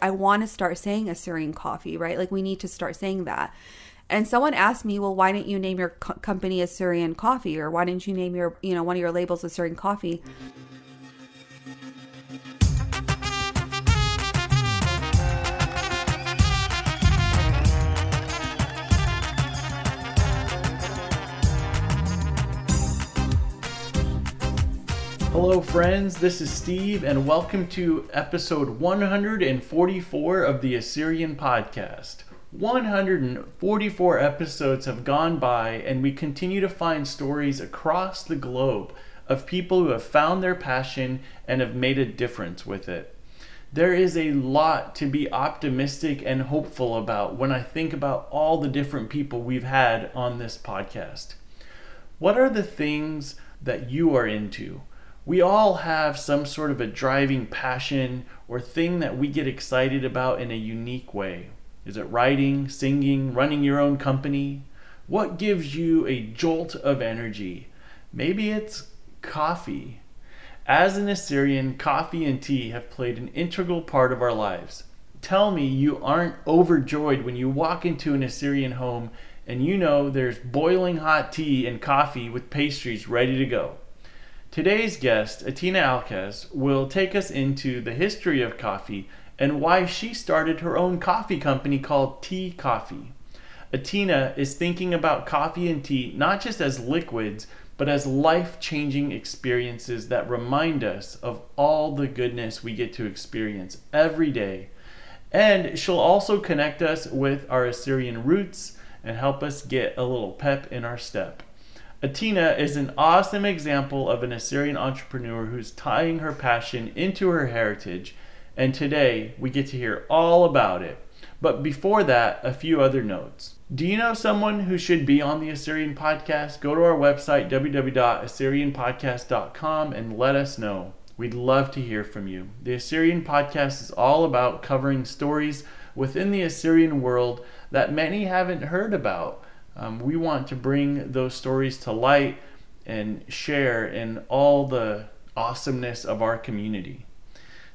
I want to start saying Assyrian coffee, right? Like we need to start saying that. And someone asked me, well, why didn't you name your co- company Assyrian coffee? Or why didn't you name your, you know, one of your labels Assyrian coffee? Hello, friends. This is Steve, and welcome to episode 144 of the Assyrian Podcast. 144 episodes have gone by, and we continue to find stories across the globe of people who have found their passion and have made a difference with it. There is a lot to be optimistic and hopeful about when I think about all the different people we've had on this podcast. What are the things that you are into? We all have some sort of a driving passion or thing that we get excited about in a unique way. Is it writing, singing, running your own company? What gives you a jolt of energy? Maybe it's coffee. As an Assyrian, coffee and tea have played an integral part of our lives. Tell me you aren't overjoyed when you walk into an Assyrian home and you know there's boiling hot tea and coffee with pastries ready to go. Today's guest, Atina Alkes, will take us into the history of coffee and why she started her own coffee company called Tea Coffee. Atina is thinking about coffee and tea not just as liquids, but as life changing experiences that remind us of all the goodness we get to experience every day. And she'll also connect us with our Assyrian roots and help us get a little pep in our step. Atina is an awesome example of an Assyrian entrepreneur who's tying her passion into her heritage, and today we get to hear all about it. But before that, a few other notes. Do you know someone who should be on the Assyrian podcast? Go to our website, www.assyrianpodcast.com, and let us know. We'd love to hear from you. The Assyrian podcast is all about covering stories within the Assyrian world that many haven't heard about. Um, we want to bring those stories to light and share in all the awesomeness of our community.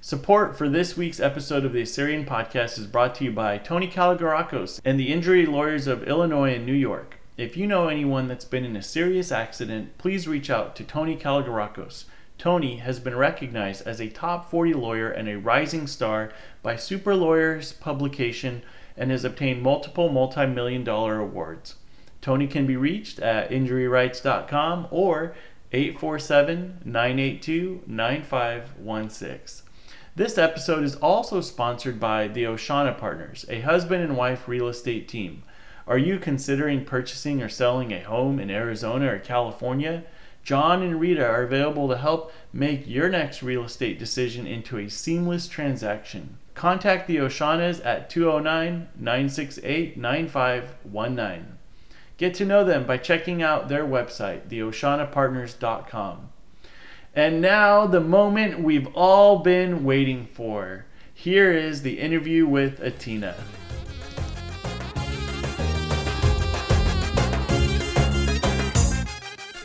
Support for this week's episode of the Assyrian Podcast is brought to you by Tony Kalogerakos and the injury lawyers of Illinois and New York. If you know anyone that's been in a serious accident, please reach out to Tony Kalogerakos. Tony has been recognized as a top 40 lawyer and a rising star by Super Lawyers publication and has obtained multiple multi million dollar awards. Tony can be reached at injuryrights.com or 847 982 9516. This episode is also sponsored by the Oshana Partners, a husband and wife real estate team. Are you considering purchasing or selling a home in Arizona or California? John and Rita are available to help make your next real estate decision into a seamless transaction. Contact the Oshanas at 209 968 9519. Get to know them by checking out their website, theoshanapartners.com. And now, the moment we've all been waiting for. Here is the interview with Atina.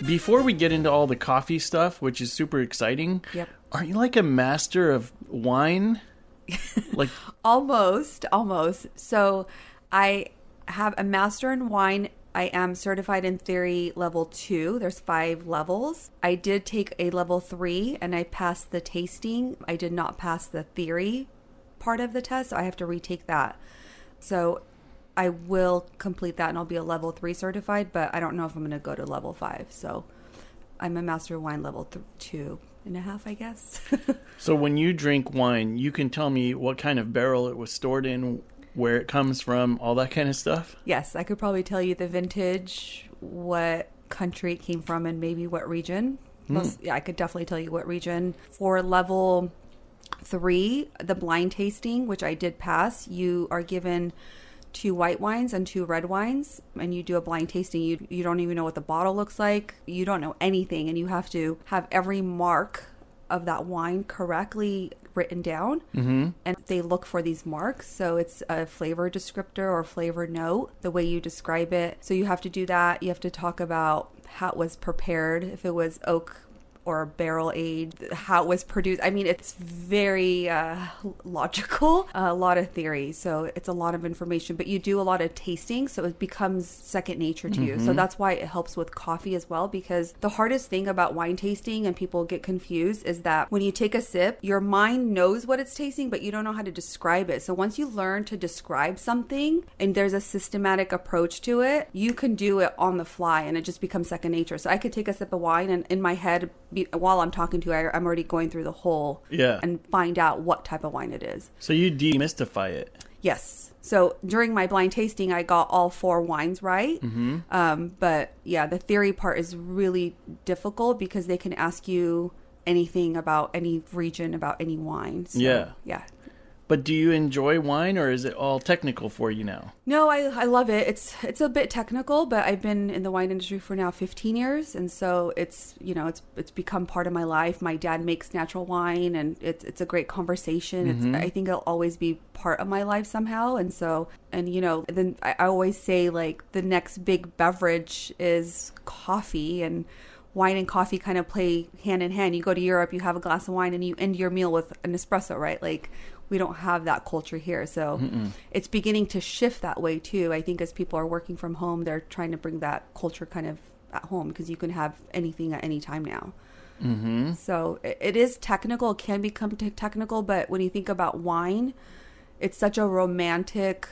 Before we get into all the coffee stuff, which is super exciting, Yep. are you like a master of wine? like Almost, almost. So I have a master in wine. I am certified in theory level two. There's five levels. I did take a level three and I passed the tasting. I did not pass the theory part of the test. So I have to retake that. So I will complete that and I'll be a level three certified, but I don't know if I'm going to go to level five. So I'm a master of wine level th- two and a half, I guess. So when you drink wine, you can tell me what kind of barrel it was stored in, where it comes from, all that kind of stuff. Yes, I could probably tell you the vintage, what country it came from, and maybe what region. Hmm. Most, yeah, I could definitely tell you what region. For level three, the blind tasting, which I did pass, you are given two white wines and two red wines, and you do a blind tasting. You you don't even know what the bottle looks like. You don't know anything, and you have to have every mark of that wine correctly written down mm-hmm. and they look for these marks. So it's a flavor descriptor or flavor note the way you describe it. So you have to do that. You have to talk about how it was prepared if it was oak or barrel aged, how it was produced. I mean, it's very uh, logical, a lot of theory. So it's a lot of information, but you do a lot of tasting. So it becomes second nature to you. So that's why it helps with coffee as well, because the hardest thing about wine tasting and people get confused is that when you take a sip, your mind knows what it's tasting, but you don't know how to describe it. So once you learn to describe something and there's a systematic approach to it, you can do it on the fly and it just becomes second nature. So I could take a sip of wine and in my head, while I'm talking to you, I, I'm already going through the whole Yeah. and find out what type of wine it is. So you demystify it. Yes. So during my blind tasting, I got all four wines right. Mm-hmm. Um, but yeah, the theory part is really difficult because they can ask you anything about any region, about any wine. So, Yeah. Yeah. But do you enjoy wine or is it all technical for you now? No, I, I love it. It's it's a bit technical, but I've been in the wine industry for now 15 years, and so it's you know it's it's become part of my life. My dad makes natural wine, and it's it's a great conversation. It's mm-hmm. I think it'll always be part of my life somehow, and so and you know then I, I always say like the next big beverage is coffee and. Wine and coffee kind of play hand in hand. You go to Europe, you have a glass of wine, and you end your meal with an espresso, right? Like we don't have that culture here. So it's beginning to shift that way too. I think as people are working from home, they're trying to bring that culture kind of at home because you can have anything at any time now. Mm-hmm. So it, it is technical, it can become t- technical, but when you think about wine, it's such a romantic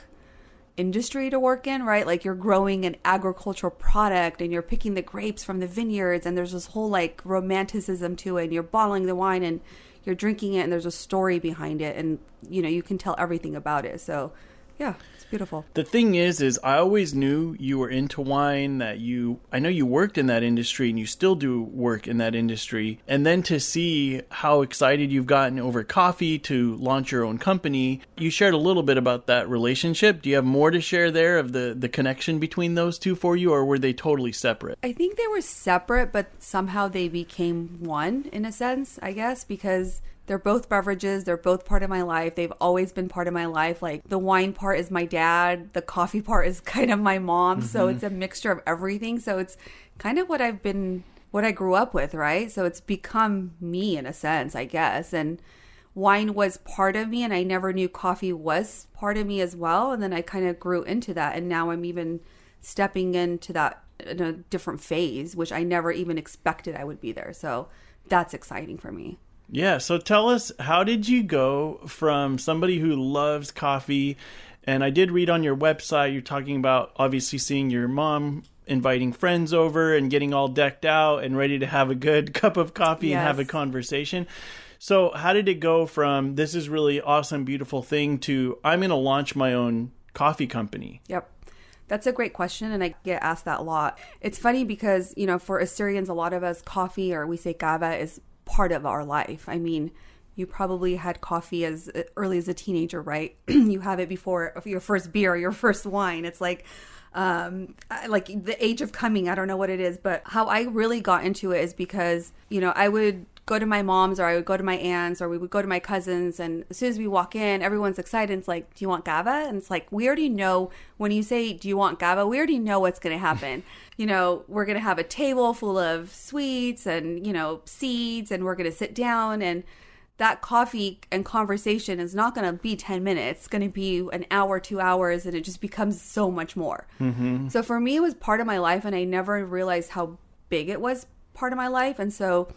industry to work in, right? Like you're growing an agricultural product and you're picking the grapes from the vineyards and there's this whole like romanticism to it and you're bottling the wine and you're drinking it and there's a story behind it and you know, you can tell everything about it. So, yeah, beautiful. The thing is, is I always knew you were into wine. That you, I know you worked in that industry, and you still do work in that industry. And then to see how excited you've gotten over coffee to launch your own company, you shared a little bit about that relationship. Do you have more to share there of the the connection between those two for you, or were they totally separate? I think they were separate, but somehow they became one in a sense, I guess, because they're both beverages. They're both part of my life. They've always been part of my life. Like the wine part is my dad, the coffee part is kind of my mom. So mm-hmm. it's a mixture of everything. So it's kind of what I've been, what I grew up with, right? So it's become me in a sense, I guess. And wine was part of me, and I never knew coffee was part of me as well. And then I kind of grew into that. And now I'm even stepping into that in a different phase, which I never even expected I would be there. So that's exciting for me. Yeah, so tell us, how did you go from somebody who loves coffee? And I did read on your website, you're talking about obviously seeing your mom inviting friends over and getting all decked out and ready to have a good cup of coffee and have a conversation. So, how did it go from this is really awesome, beautiful thing to I'm going to launch my own coffee company? Yep. That's a great question, and I get asked that a lot. It's funny because, you know, for Assyrians, a lot of us, coffee or we say kava is part of our life. I mean, you probably had coffee as early as a teenager, right? you have it before your first beer, your first wine. It's like, um, like the age of coming. I don't know what it is, but how I really got into it is because, you know, I would go to my mom's or I would go to my aunt's or we would go to my cousins and as soon as we walk in, everyone's excited. It's like, do you want Gava? And it's like, we already know when you say, do you want Gava? We already know what's going to happen. you know, we're going to have a table full of sweets and, you know, seeds and we're going to sit down and that coffee and conversation is not going to be 10 minutes. It's going to be an hour, two hours, and it just becomes so much more. Mm-hmm. So for me, it was part of my life, and I never realized how big it was part of my life. And so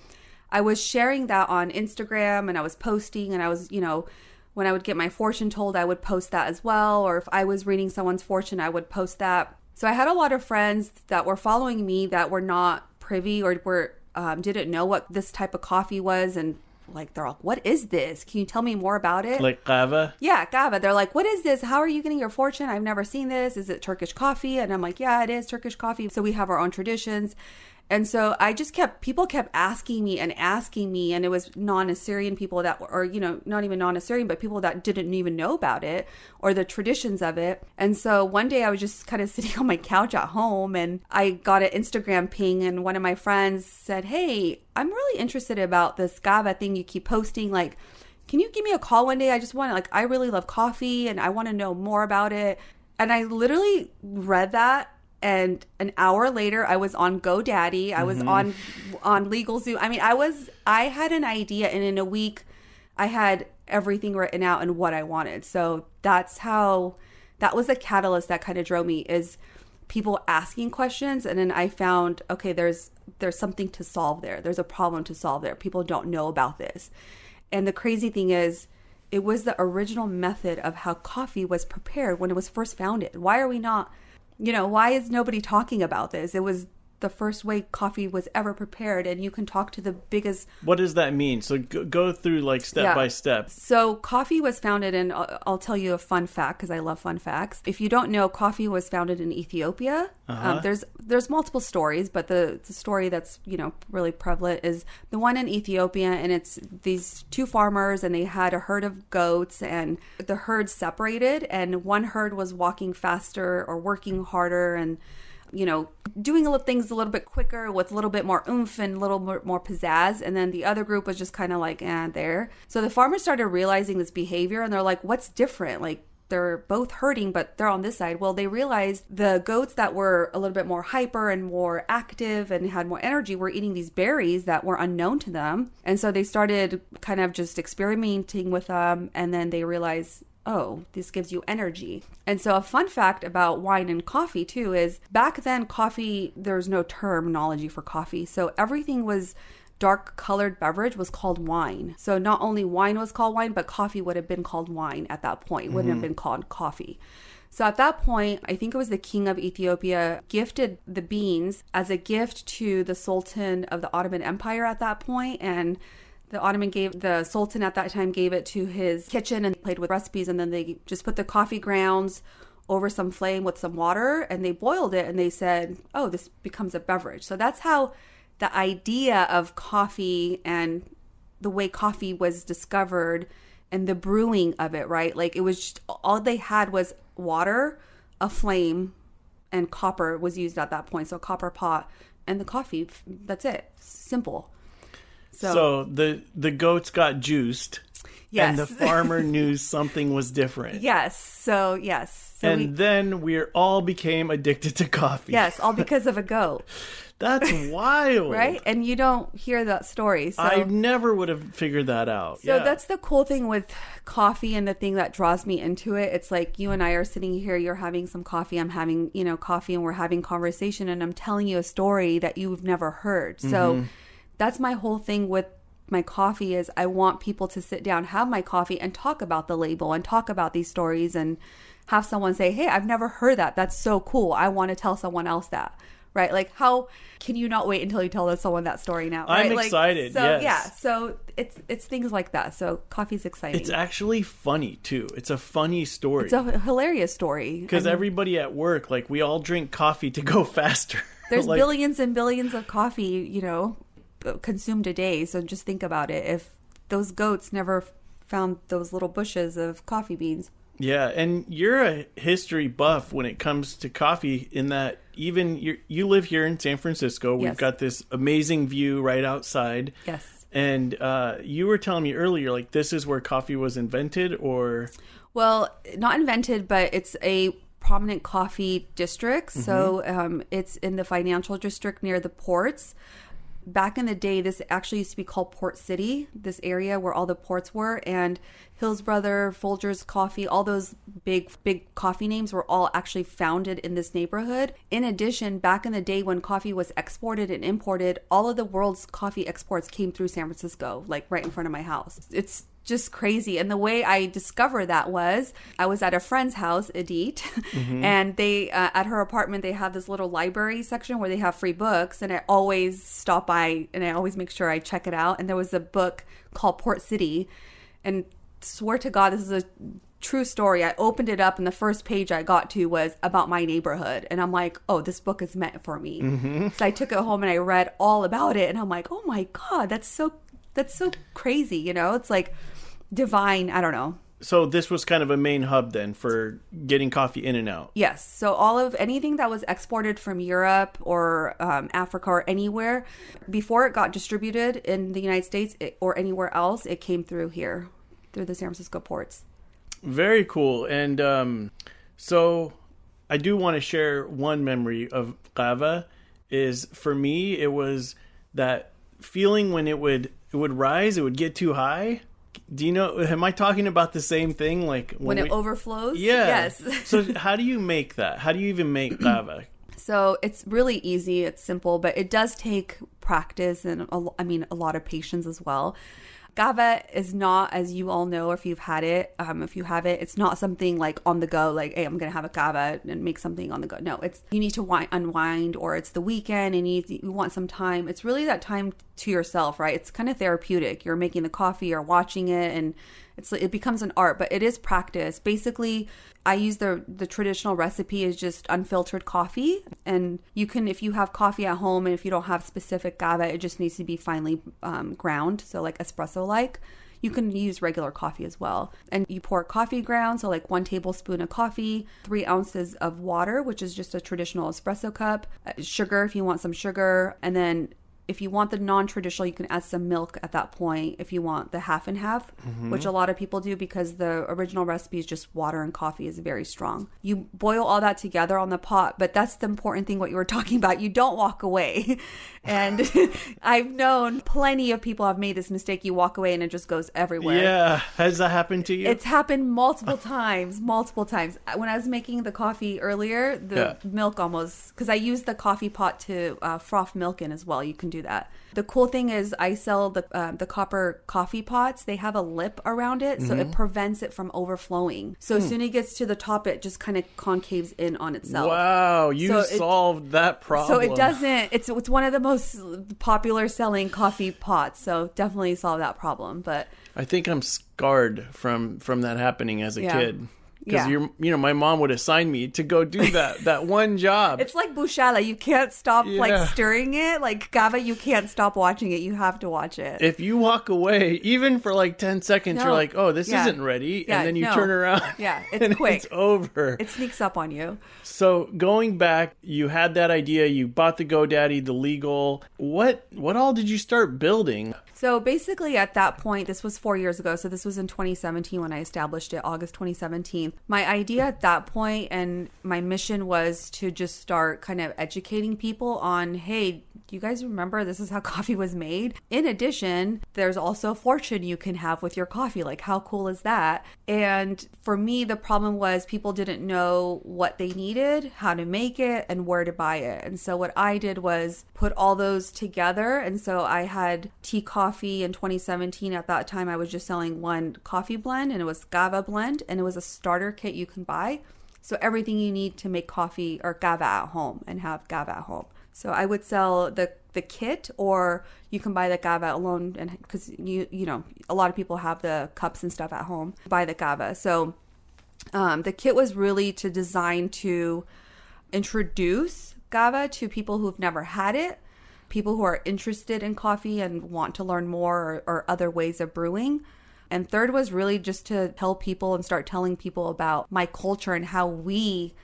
I was sharing that on Instagram and I was posting, and I was, you know, when I would get my fortune told, I would post that as well. Or if I was reading someone's fortune, I would post that. So I had a lot of friends that were following me that were not privy or were um, didn't know what this type of coffee was, and like they're like, "What is this? Can you tell me more about it?" Like kava? yeah, Gava. They're like, "What is this? How are you getting your fortune? I've never seen this. Is it Turkish coffee?" And I'm like, "Yeah, it is Turkish coffee." So we have our own traditions. And so I just kept people kept asking me and asking me and it was non-Assyrian people that or you know, not even non-Assyrian but people that didn't even know about it or the traditions of it. And so one day I was just kind of sitting on my couch at home and I got an Instagram ping and one of my friends said, "Hey, I'm really interested about this Gava thing you keep posting like can you give me a call one day? I just want like, I really love coffee and I want to know more about it. And I literally read that and an hour later I was on GoDaddy. I was Mm-hmm. on on LegalZoom. I mean, I was I had an idea and in a week I had everything written out and what I wanted. So that's how that was the catalyst that kind of drove me is people asking questions and then I found okay, there's there's something to solve there. There's a problem to solve there. People don't know about this. And the crazy thing is it was the original method of how coffee was prepared when it was first founded. Why are we not you know, why is nobody talking about this? It was the first way coffee was ever prepared, and you can talk to the biggest. What does that mean? So go, go through like step Yeah. by step. So, coffee was founded, and I'll, I'll tell you a fun fact because I love fun facts. If you don't know, coffee was founded in Ethiopia. Uh-huh. Um, there's there's multiple stories, but the, the story that's you know really prevalent is the one in Ethiopia, and it's these two farmers, and they had a herd of goats, and the herd separated, and one herd was walking faster or working harder, and you know, doing a little things a little bit quicker with a little bit more oomph and a little more, more pizzazz. And then the other group was just kind of like, eh, there. So the farmers started realizing this behavior and they're like, what's different? Like, they're both hurting, but they're on this side. Well, they realized the goats that were a little bit more hyper and more active and had more energy were eating these berries that were unknown to them. And so they started kind of just experimenting with them. And then they realized, oh, this gives you energy. And so, a fun fact about wine and coffee, too, is back then, coffee, there's no terminology for coffee. So, everything was dark colored beverage was called wine. So, not only wine was called wine, but coffee would have been called wine at that point, it wouldn't have mm-hmm. been called coffee. So at that point, I think it was the king of Ethiopia gifted the beans as a gift to the sultan of the Ottoman Empire at that point and the Ottoman gave the Sultan at that time gave it to his kitchen and played with recipes, and then they just put the coffee grounds over some flame with some water, and they boiled it, and they said, "Oh, this becomes a beverage." So that's how the idea of coffee and the way coffee was discovered and the brewing of it, right? Like it was just, all they had was water, a flame, and copper was used at that point. So copper pot and the coffee. That's it. Simple. So, the the goats got juiced, Yes. and the farmer knew something was different. Yes. So yes. So and we, then we all became addicted to coffee. yes, all because of a goat, That's wild. right? And you don't hear that story. So I never would have figured that out. So yeah. that's the cool thing with coffee and the thing that draws me into it. It's like you and I are sitting here, you're having some coffee, I'm having, you know, coffee and we're having conversation and I'm telling you a story that you've never heard. So mm-hmm. That's my whole thing with my coffee is I want people to sit down, have my coffee and talk about the label and talk about these stories and have someone say, "Hey, I've never heard that. That's so cool. I want to tell someone else that." Right? Like how can you not wait until you tell someone that story now? I'm right? Like, excited, So yes. yeah, so it's it's things like that. So coffee's exciting. It's actually funny too. It's a funny story. It's a hilarious story. because I mean, everybody at work, like we all drink coffee to go faster. there's Like, billions and billions of coffee, you know, consumed a day. So just think about it. If those goats never found those little bushes of coffee beans, Yeah, and you're a history buff when it comes to coffee. In that, even you you live here in San Francisco. We've Yes. got this amazing view right outside. yes. And uh, you were telling me earlier, like this is where coffee was invented, or Well, not invented, but it's a prominent coffee district. So um, it's in the financial district near the ports. Back in the day, this actually used to be called Port City, this area where all the ports were. And Hills Brother, Folgers Coffee, all those big, big coffee names were all actually founded in this neighborhood. In addition, back in the day when coffee was exported and imported, all of the world's coffee exports came through San Francisco, like right in front of my house. It's just crazy. And the way I discovered that was I was at a friend's house, Edith, and they uh, at her apartment they have this little library section where they have free books, and I always stop by and I always make sure I check it out. And there was a book called Port City, and swear to God, this is a true story. I opened it up, and the first page I got to was about my neighborhood, and I'm like, oh, this book is meant for me. So I took it home and I read all about it, and I'm like, oh my God, that's so that's so crazy. You know, it's like divine. I don't know. so this was kind of a main hub then for getting coffee in and out. Yes. So all of anything that was exported from Europe or um, Africa or anywhere before it got distributed in the United States or anywhere else, it came through here through the San Francisco ports. Very cool. And um, so I do want to share one memory of lava. Is for me, it was that feeling when it would it would rise, it would get too high. Do you know? Am I talking about the same thing? Like when it we- overflows. Yeah. Yes. so how do you make that? How do you even make lava? So it's really easy. It's simple, but it does take practice and a, I mean a lot of patience as well. Gava is not, as you all know, if you've had it, um, if you have it, it's not something like on the go, like, hey, I'm going to have a Gava and make something on the go. No, it's you need to wi- unwind or it's the weekend and you, you want some time. It's really that time to yourself, right? It's kind of therapeutic. You're making the coffee or watching it and it's it becomes an art, but it is practice. Basically, I use the the traditional recipe is just unfiltered coffee, and you can if you have coffee at home and if you don't have specific Gava, it just needs to be finely um, ground, so like espresso like. You can use regular coffee as well. And you pour coffee ground, so like one tablespoon of coffee, three ounces of water, which is just a traditional espresso cup, uh, sugar if you want some sugar, and then if you want the non-traditional you can add some milk at that point if you want the half and half which a lot of people do because the original recipe is just water and coffee is very strong you boil all that together on the pot but that's the important thing what you were talking about you don't walk away and i've known plenty of people have made this mistake you walk away and it just goes everywhere Yeah, has that happened to you? it's happened multiple times, multiple times. When I was making the coffee earlier, the Yeah. milk almost because I use the coffee pot to uh, froth milk in as well. You can do that. The cool thing is, I sell the uh, the copper coffee pots. They have a lip around it, so Mm-hmm. it prevents it from overflowing. So Hmm. as soon as it gets to the top, it just kind of concaves in on itself. wow, you So it- solved that problem. So it doesn't. It's it's one of the most popular selling coffee pots. So definitely solve that problem. But I think I'm scarred from from that happening as a Yeah. kid. Because Yeah. you're, you know, my mom would assign me to go do that that one job. It's like bushala. You can't stop Yeah. like stirring it. Like gava, you can't stop watching it. You have to watch it. if you walk away, even for like ten seconds, No. you're like, "Oh, this Yeah. isn't ready," and then you no. turn around. Yeah, it's and quick. It's over. it sneaks up on you. So going back, you had that idea. You bought the GoDaddy, the legal. What what all did you start building? So basically, at that point, this was four years ago. So this was in 2017 when I established it, August 2017. My idea at that point and my mission was to just start kind of educating people on hey, do you guys remember this is how coffee was made? In addition, there's also fortune you can have with your coffee. Like, how cool is that? And for me, the problem was people didn't know what they needed, how to make it, and where to buy it. And so what I did was put all those together. And so I had tea coffee in 2017. At that time, I was just selling one coffee blend, and it was Gava blend, and it was a starter kit you can buy. So everything you need to make coffee or Gava at home and have Gava at home. So I would sell the the kit, or you can buy the Gava alone, and because you you know a lot of people have the cups and stuff at home, buy the Gava. So um, the kit was really to design to introduce Gava to people who've never had it, people who are interested in coffee and want to learn more or, or other ways of brewing. And third was really just to tell people and start telling people about my culture and how we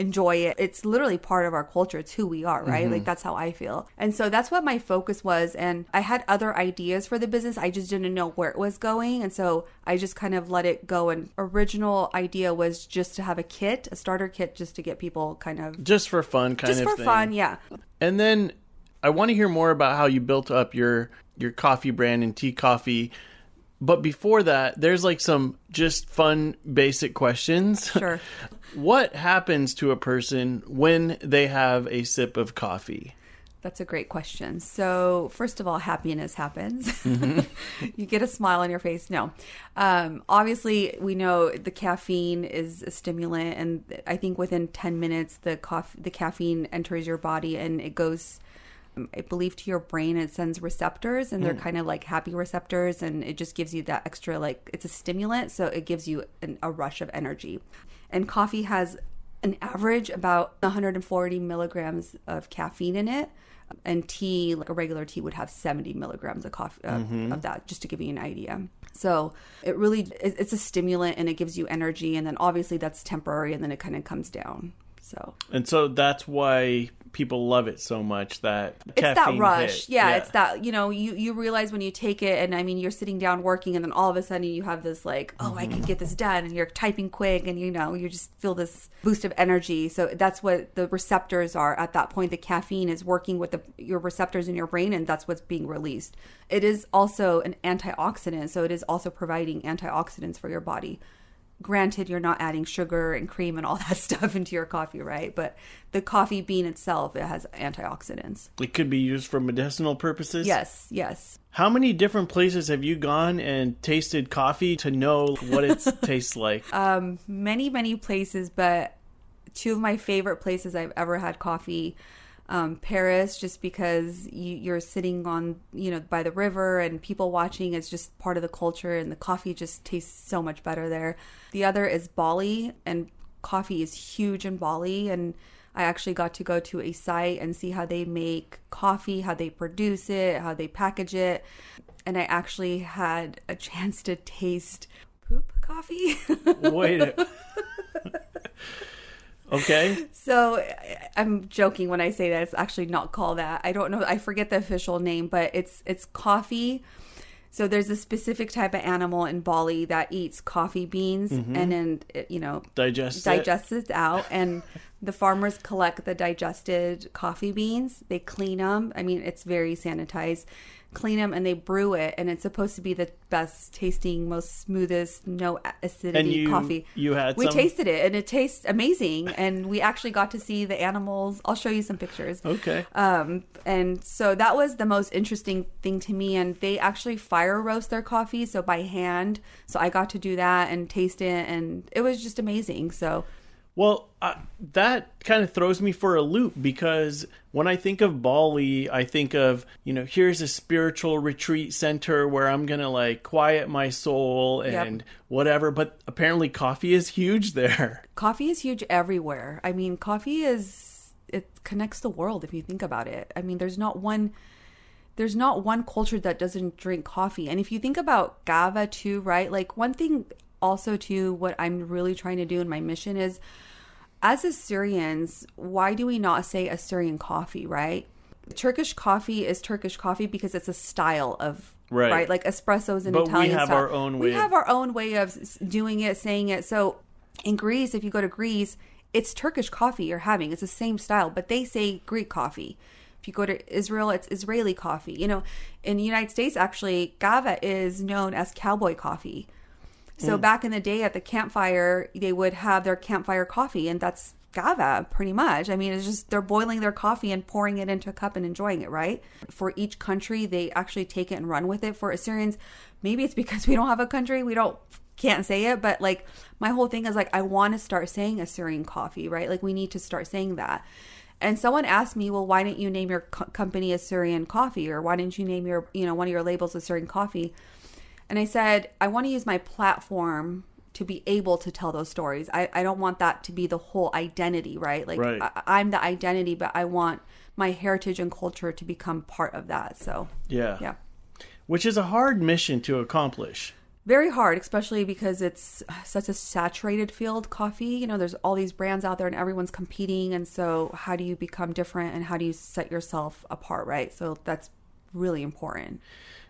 enjoy it. It's literally part of our culture. It's who we are, right? Mm-hmm. Like that's how I feel. And so that's what my focus was. And I had other ideas for the business. I just didn't know where it was going. And so I just kind of let it go. And original idea was just to have a kit, a starter kit, just to get people kind of Just for fun, kind just of for thing. fun. Yeah. And then I want to hear more about how you built up your your coffee brand and tea coffee. But before that, there's like some just fun basic questions. Sure. what happens to a person when they have a sip of coffee? That's a great question. So, first of all, happiness happens. Mm-hmm. you get a smile on your face. No. Um, obviously, we know the caffeine is a stimulant, and I think within 10 minutes, the, coff- the caffeine enters your body and it goes, I believe, to your brain. It sends receptors, and they're mm. kind of like happy receptors, and it just gives you that extra, like, it's a stimulant. So, it gives you an, a rush of energy. And coffee has an average about 140 milligrams of caffeine in it and tea like a regular tea would have 70 milligrams of coffee of, mm-hmm. of that just to give you an idea so it really it's a stimulant and it gives you energy and then obviously that's temporary and then it kind of comes down so And so that's why people love it so much that it's that rush hit. yeah, it's that you know you you realize when you take it and i mean you're sitting down working and then all of a sudden you have this like oh i can get this done and you're typing quick and you know you just feel this boost of energy. So that's what the receptors are at that point. The caffeine is working with the your receptors in your brain and that's what's being released. It is also an antioxidant so it is also providing antioxidants for your body granted you're not adding sugar and cream and all that stuff into your coffee right but the coffee bean itself it has antioxidants It could be used for medicinal purposes. yes yes How many different places have you gone and tasted coffee to know what it tastes like? Uh, many many places but two of my favorite places i've ever had coffee um, paris just because you, you're sitting on you know by the river and people watching is just part of the culture and the coffee just tastes so much better there. The other is bali and coffee is huge in bali. And i actually got to go to a site and see how they make coffee how they produce it how they package it. And i actually had a chance to taste poop coffee. Wait. okay. So I'm joking when I say that it's actually not called that. I don't know. I forget the official name, but it's it's coffee. So there's a specific type of animal in Bali that eats coffee beans mm-hmm. and then it, you know Digest. it. digests it out and the farmers collect the digested coffee beans they clean them i mean it's very sanitized clean them and they brew it and it's supposed to be the best tasting most smoothest no acidity you- coffee you had we some? tasted it and it tastes amazing and we actually got to see the animals i'll show you some pictures Okay. um, and so that was the most interesting thing to me. And they actually fire roast their coffee, so by hand. So I got to do that and taste it, and it was just amazing. So Well, uh, that kind of throws me for a loop because when I think of Bali, I think of, you know, here's a spiritual retreat center where I'm going to like quiet my soul Yep. and whatever. But apparently, coffee is huge there. coffee is huge everywhere. I mean, coffee is it connects the world if you think about it. I mean, there's not one there's not one culture that doesn't drink coffee. And if you think about GAVA too, right? Like one thing also too what I'm really trying to do in my mission is as Assyrians, why do we not say Assyrian coffee, right? Turkish coffee is Turkish coffee because it's a style of Right. like espressos in But we Italian have style. our own We way of- have our own way of doing it, saying it. So in Greece, if you go to Greece, it's Turkish coffee you're having. It's the same style, but they say Greek coffee. If you go to Israel, it's Israeli coffee. You know, in the United States, actually, Gava is known as cowboy coffee. So mm. back in the day at the campfire, they would have their campfire coffee, and that's Gava pretty much. I mean, it's just they're boiling their coffee and pouring it into a cup and enjoying it, right? For each country, they actually take it and run with it. For Assyrians, maybe it's because we don't have a country, we don't can't say it, but like my whole thing is like I want to start saying Assyrian coffee, right? Like we need to start saying that. And someone asked me, well, why didn't you name your co- company Assyrian Coffee, or why didn't you name your, you know, one of your labels Assyrian Coffee? And I said, I want to use my platform to be able to tell those stories. I, I don't want that to be the whole identity, right? Like Right. I, I'm the identity, but I want my heritage and culture to become part of that. So Yeah. yeah. Which is a hard mission to accomplish. Very hard, especially because it's such a saturated field, coffee. You know, there's all these brands out there and everyone's competing. And so, how do you become different and how do you set yourself apart, right? So, that's really important.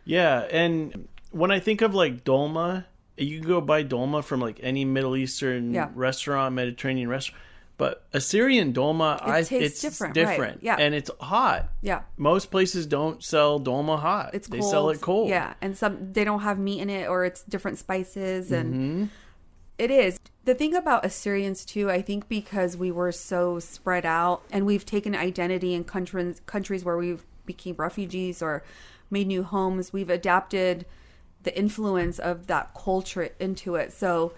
Yeah, and when I think of like dolma, you can go buy dolma from like any Middle Eastern Yeah. restaurant, Mediterranean restaurant. But Assyrian dolma, I tastes it's different, different, right. Yeah. and it's hot. Yeah. Most places don't sell dolma hot. It's they cold. sell it cold. Yeah. And some, they don't have meat in it or it's different spices. And Mm-hmm. it is. The thing about Assyrians, too, I think because we were so spread out and we've taken identity in countries, countries where we've became refugees or made new homes, we've adapted the influence of that culture into it. So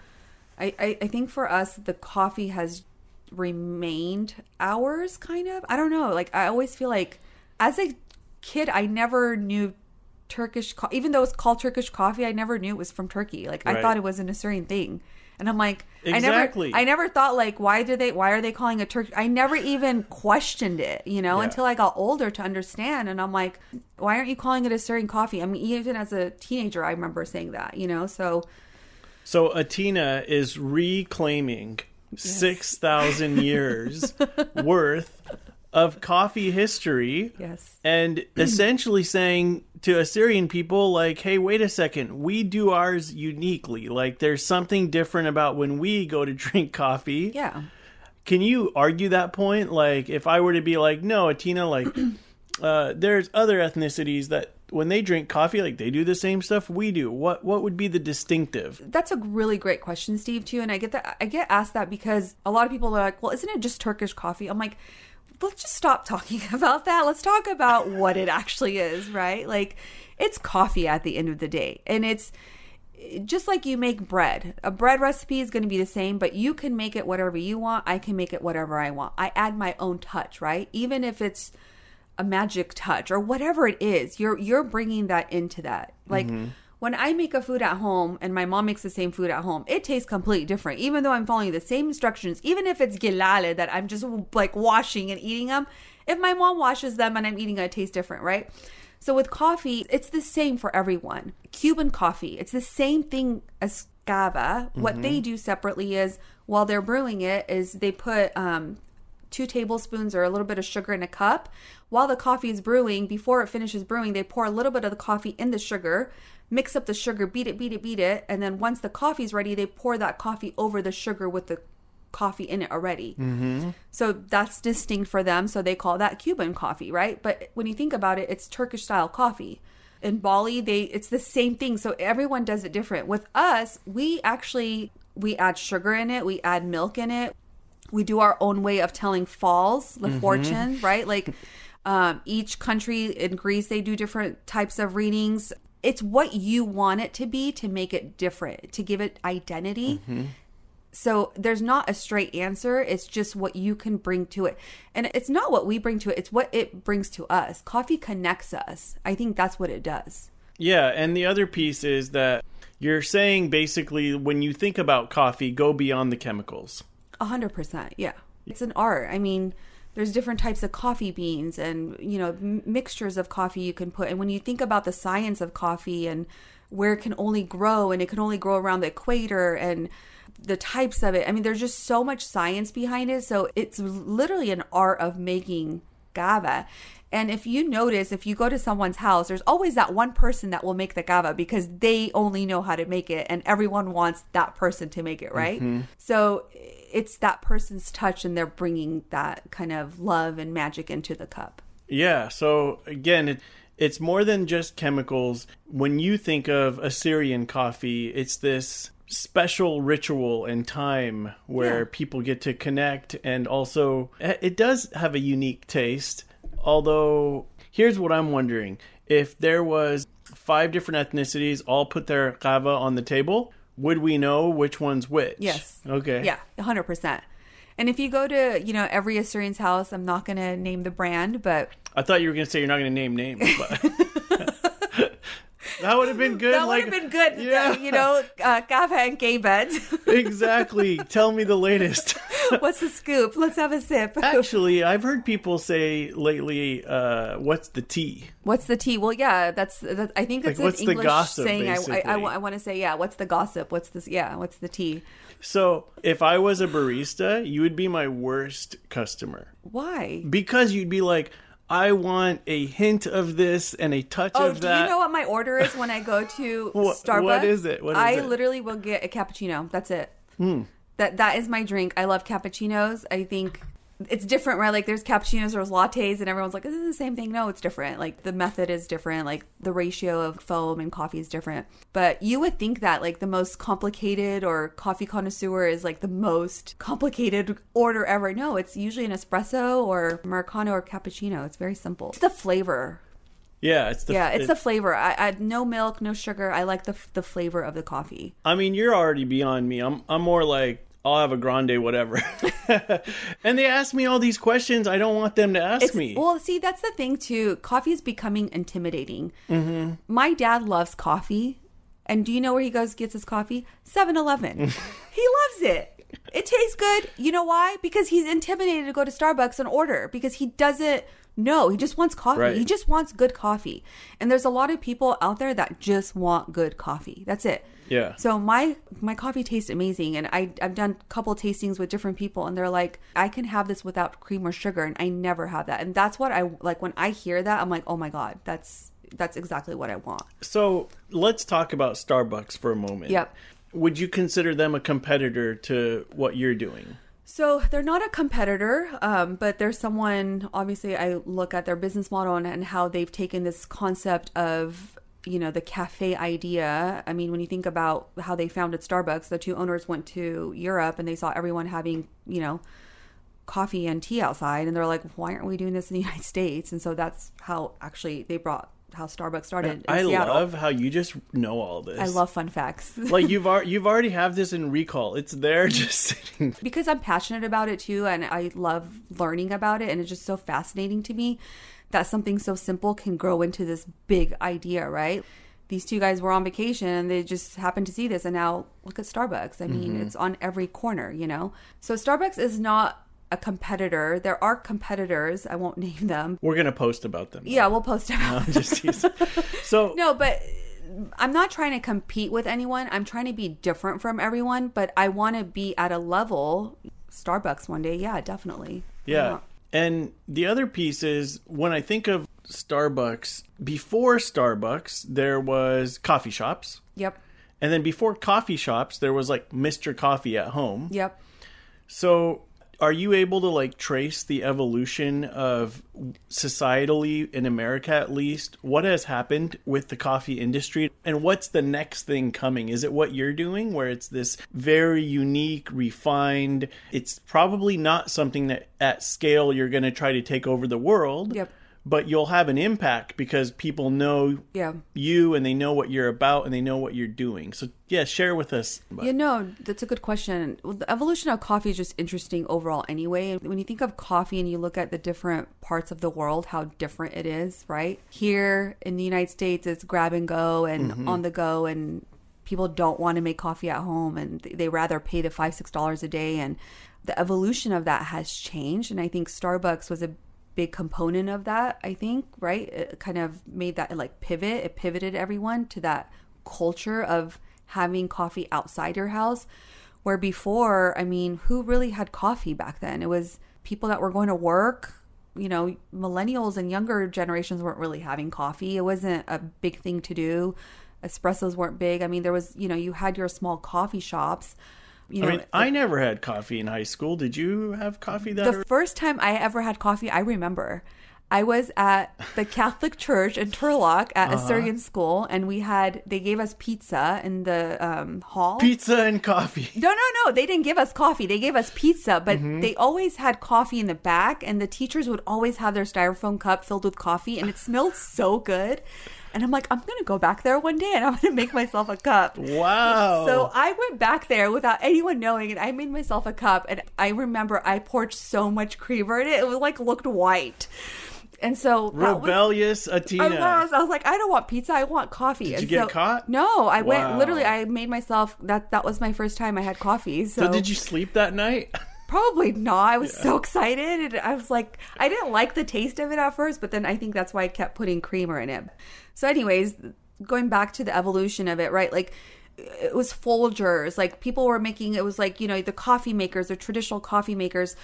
I, I, I think for us, the coffee has remained ours, kind of. I don't know. Like, I always feel like as a kid, I never knew Turkish, co- even though it's called Turkish coffee, I never knew it was from Turkey. Like, I thought it was an Assyrian thing. And I'm like, Exactly. I never, I never thought like, why do they, why are they calling a Turk? I never even questioned it, you know, Yeah. until I got older to understand. And I'm like, why aren't you calling it Assyrian coffee? I mean, even as a teenager, I remember saying that, you know. So So Atina is reclaiming six thousand years worth of coffee history Yes. and essentially saying to Assyrian people, like, hey, wait a second, we do ours uniquely. Like, there's something different about when we go to drink coffee. Yeah. Can you argue that point? Like, if I were to be like, no, Atina, like, uh, there's other ethnicities that when they drink coffee, like, they do the same stuff we do. What what would be the distinctive? That's a really great question, Steve, too. And I get that I get asked that because a lot of people are like, Well, isn't it just Turkish coffee? I'm like, let's just stop talking about that. Let's talk about what it actually is, right? Like it's coffee at the end of the day. And it's just like you make bread. A bread recipe is going to be the same, but you can make it whatever you want. I can make it whatever I want. I add my own touch, right? Even if it's a magic touch or whatever it is, you're you're bringing that into that. Like mm-hmm. When I make a food at home and my mom makes the same food at home, it tastes completely different. Even though I'm following the same instructions, even if it's gilale that I'm just like washing and eating them, if my mom washes them and I'm eating it, it tastes different, right? So with coffee, it's the same for everyone. Cuban coffee, it's the same thing as cava. What they do separately is while they're brewing it, is they put um, two tablespoons or a little bit of sugar in a cup. While the coffee is brewing, before it finishes brewing, they pour a little bit of the coffee in the sugar, mix up the sugar, beat it, beat it, beat it, and then once the coffee's ready, they pour that coffee over the sugar with the coffee in it already. Mm-hmm. So that's distinct for them. So they call that Cuban coffee, right? But when you think about it, it's Turkish style coffee. In Bali, they it's the same thing. So everyone does it different. With us, we actually we add sugar in it, we add milk in it. We do our own way of telling falls, the fortune, right? Like um, each country in Greece, they do different types of readings. It's what you want it to be to make it different, to give it identity. Mm-hmm. So there's not a straight answer. It's just what you can bring to it. And it's not what we bring to it, it's what it brings to us. Coffee connects us. I think that's what it does. Yeah, and the other piece is that you're saying basically when you think about coffee, go beyond the chemicals. A hundred percent. Yeah. It's an art. I mean, there's different types of coffee beans and, you know, mixtures of coffee you can put. And when you think about the science of coffee and where it can only grow and it can only grow around the equator and the types of it, I mean, there's just so much science behind it. So it's literally an art of making gava. And if you notice, if you go to someone's house, there's always that one person that will make the gava because they only know how to make it, and everyone wants that person to make it, right? So it's that person's touch, and they're bringing that kind of love and magic into the cup. Yeah, so again, it, it's more than just chemicals. When you think of Assyrian coffee, it's this special ritual and time where Yeah. people get to connect and also eh, it does have a unique taste. Although here's what I'm wondering, if there was five different ethnicities all put their kava on the table, would we know which one's which? Yes. Okay. Yeah, 100%. And if you go to, you know, every Assyrian's house, I'm not going to name the brand, but I thought you were going to say you're not going to name names, but that would have been good. that would have been good. Yeah. You know, uh, kava and gay beds. exactly. Tell me the latest. What's the scoop? Let's have a sip. Actually, I've heard people say lately, uh, "What's the tea?" What's the tea? Well, yeah, that's, that, I think that's Like, what's an the English gossip, saying. I, I, I, basically? want to say, yeah, what's the gossip? What's this? Yeah, what's the tea? So, if I was a barista, you would be my worst customer Why? because you'd be like, "I want a hint of this and a touch Oh, of do that." Do you know what my order is when I go to What- Starbucks? what is it? What is I it? Hmm. literally will get a cappuccino. That's it. That that is my drink. I love cappuccinos. I think it's different, right? Like there's cappuccinos, there's lattes, and everyone's like, "This is the same thing." No, it's different. Like the method is different. Like the ratio of foam and coffee is different. But you would think that like the most complicated or coffee connoisseur is like the most complicated order ever. No, it's usually an espresso or americano or cappuccino. It's very simple. It's the flavor. Yeah, it's the Yeah, it's it- the flavor. I, I no milk, no sugar. I like the the flavor of the coffee. I mean, you're already beyond me. I'm I'm more like I'll have a grande, whatever. and they ask me all these questions. I don't want them to ask It's, me. well, see, that's the thing too. Coffee is becoming intimidating. Mm-hmm. My dad loves coffee, and do you know where he goes gets his coffee? 7-Eleven. he loves it. It tastes good. You know why? Because he's intimidated to go to Starbucks and order because he doesn't No, he just wants coffee. Right. He just wants good coffee. And there's a lot of people out there that just want good coffee. That's it. Yeah. So my my coffee tastes amazing, and I I've done a couple tastings with different people, and they're like, I can have this without cream or sugar, and I never have that, and that's what I like. When I hear that, I'm like, oh my god, that's that's exactly what I want. So let's talk about Starbucks for a moment. Yep. Would you consider them a competitor to what you're doing? So they're not a competitor, um, but there's someone. Obviously, I look at their business model and, and how they've taken this concept of you know the cafe idea. I mean, when you think about how they founded Starbucks, the two owners went to Europe and they saw everyone having you know coffee and tea outside, and they're like, why aren't we doing this in the United States? And so that's how actually they brought how Starbucks started. In I Seattle. love how you just know all this. I love fun facts. like you've ar- you've already have this in recall. It's there just sitting. because I'm passionate about it too, and I love learning about it, and it's just so fascinating to me that something so simple can grow into this big idea, right? These two guys were on vacation and they just happened to see this, and now look at Starbucks. I mean, mm-hmm. it's on every corner, you know? So, Starbucks is not a competitor. There are competitors, I won't name them. We're gonna post about them. Yeah, we'll post about just teasing. So No, but uh, I'm not trying to compete with anyone. I'm trying to be different from everyone, but I want to be at a level. Starbucks one day, yeah, definitely. Yeah. And the other piece is when I think of Starbucks, before Starbucks, there was coffee shops. Yep. And then before coffee shops, there was like Mr. Coffee at home. Yep. So are you able to like trace the evolution of societally in America at least what has happened with the coffee industry and what's the next thing coming? Is it what you're doing where it's this very unique, refined, it's probably not something that at scale you're going to try to take over the world. Yep. But you'll have an impact because people know Yeah. you and they know what you're about and they know what you're doing. So yeah, share with us. You know, that's a good question. Well, the evolution of coffee is just interesting overall, anyway. When you think of coffee and you look at the different parts of the world, how different it is, right? Here in the United States, it's grab and go and mm-hmm. on the go, and people don't want to make coffee at home and they rather pay the five, six dollars a day. And the evolution of that has changed. And I think Starbucks was a big component of that, I think, right? It kind of made that like pivot. It pivoted everyone to that culture of having coffee outside your house. Where before, I mean, who really had coffee back then? It was people that were going to work. You know, millennials and younger generations weren't really having coffee. It wasn't a big thing to do. Espressos weren't big. I mean, there was, you know, you had your small coffee shops. You know, I mean, I never had coffee in high school. Did you have coffee that the first time I ever had coffee, I remember. I was at the Catholic Church in Turlock at Uh-huh. Assyrian school, and we had they gave us pizza in the um, hall. pizza and coffee? no, no, no. They didn't give us coffee. They gave us pizza, but Mm-hmm. they always had coffee in the back, and the teachers would always have their styrofoam cup filled with coffee, and it smelled so good. And I'm like, I'm gonna go back there one day, and I'm gonna make myself a cup. Wow. So I went back there without anyone knowing, and I made myself a cup. And I remember I poured so much creamer in it; it was like looked white. And so that was- rebellious Atina. I was, I was like, I don't want pizza. I want coffee. Did and you get so- caught? No, I Wow. went literally. I made myself that. That was my first time I had coffee. So, so did you sleep that night? Probably not. I was so excited, and I was like, I didn't like the taste of it at first, but then I think that's why I kept putting creamer in it. So, anyways, going back to the evolution of it, right? Like it was Folgers. Like people were making it was like you know the coffee makers, the traditional coffee makers,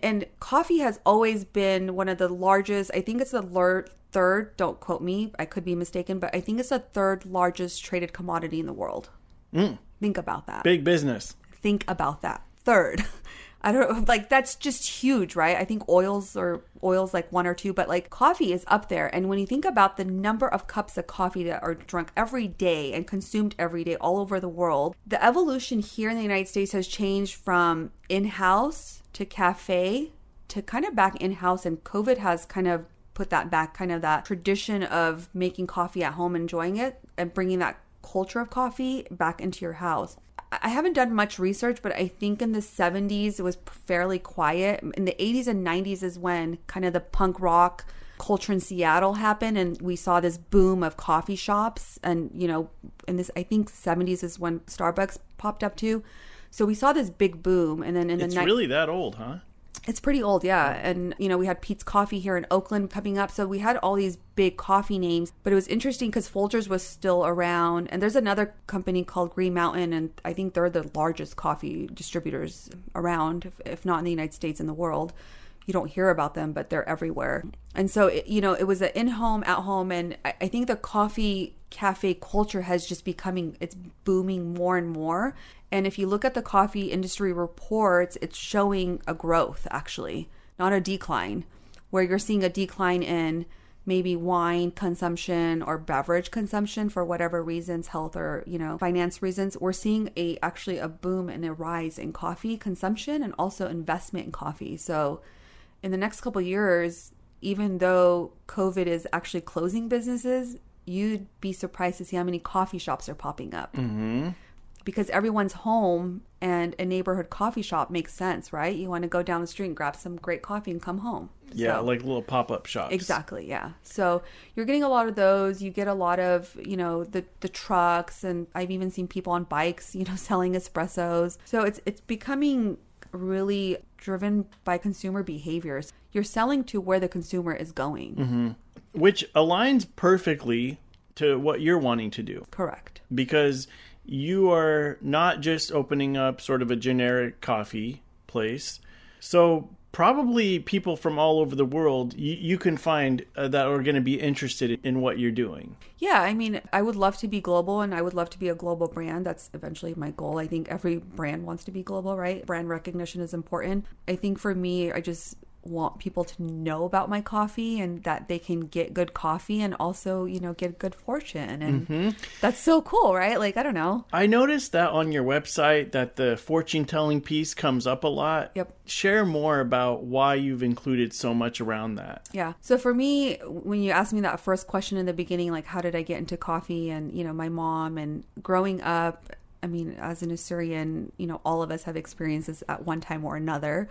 and coffee has always been one of the largest. I think it's the lar- third. Don't quote me. I could be mistaken, but I think it's the third largest traded commodity in the world. Mm. Think about that Big business. think about that. Third, I don't like that's just huge, right? I think oils or oils like one or two, but like coffee is up there. And when you think about the number of cups of coffee that are drunk every day and consumed every day all over the world, the evolution here in the United States has changed from in-house to cafe to kind of back in-house and COVID has kind of put that back kind of that tradition of making coffee at home enjoying it and bringing that culture of coffee back into your house. I haven't done much research, but I think in the 70s it was fairly quiet. In the 80s and 90s is when kind of the punk rock culture in Seattle happened and we saw this boom of coffee shops and you know in this I think 70s is when Starbucks popped up too. So we saw this big boom and then in It's the ni- really that old, huh? It's pretty old, yeah. And, you know, we had Peet's Coffee here in Oakland coming up. So we had all these big coffee names. But it was interesting because Folgers was still around. And there's another company called Green Mountain. And I think they're the largest coffee distributors around, if, not in the United States, in the world. You don't hear about them, but they're everywhere. And so, it, you know, it was an in home, at home. And I, I think the coffee cafe culture has just becoming, it's booming more and more. And if you look at the coffee industry reports, it's showing a growth actually, not a decline, where you're seeing a decline in maybe wine consumption or beverage consumption for whatever reasons health or you know finance reasons. We're seeing a actually a boom and a rise in coffee consumption and also investment in coffee. So in the next couple years even though covid is actually closing businesses you'd be surprised to see how many coffee shops are popping up. Mm-hmm. Because everyone's home and a neighborhood coffee shop makes sense, right? You want to go down the street and grab some great coffee and come home. Yeah, So- like little pop up shops. Exactly, yeah. So you're getting a lot of those. You get a lot of, you know, the the trucks and I've even seen people on bikes, you know, selling espressos. So it's it's becoming really driven by consumer behaviors. You're selling to where the consumer is going. Mm-hmm. Which aligns perfectly to what you're wanting to do. Correct. because you are not just opening up sort of a generic coffee place. So probably people from all over the world you, you can find uh, that are going to be interested in what you're doing. Yeah, I mean, I would love to be global and I would love to be a global brand. That's eventually my goal. I think every brand wants to be global, right? Brand recognition is important. I think for me, I just want people to know about my coffee and that they can get good coffee and also, you know, get good fortune. And mm-hmm. that's so cool, right? Like, I don't know. I noticed that on your website that the fortune telling piece comes up a lot. Yep. Share more about why you've included so much around that. Yeah. So for me, when you asked me that first question in the beginning, like how did I get into coffee and, you know, my mom and growing up, I mean, as an Assyrian, you know, all of us have experiences at one time or another.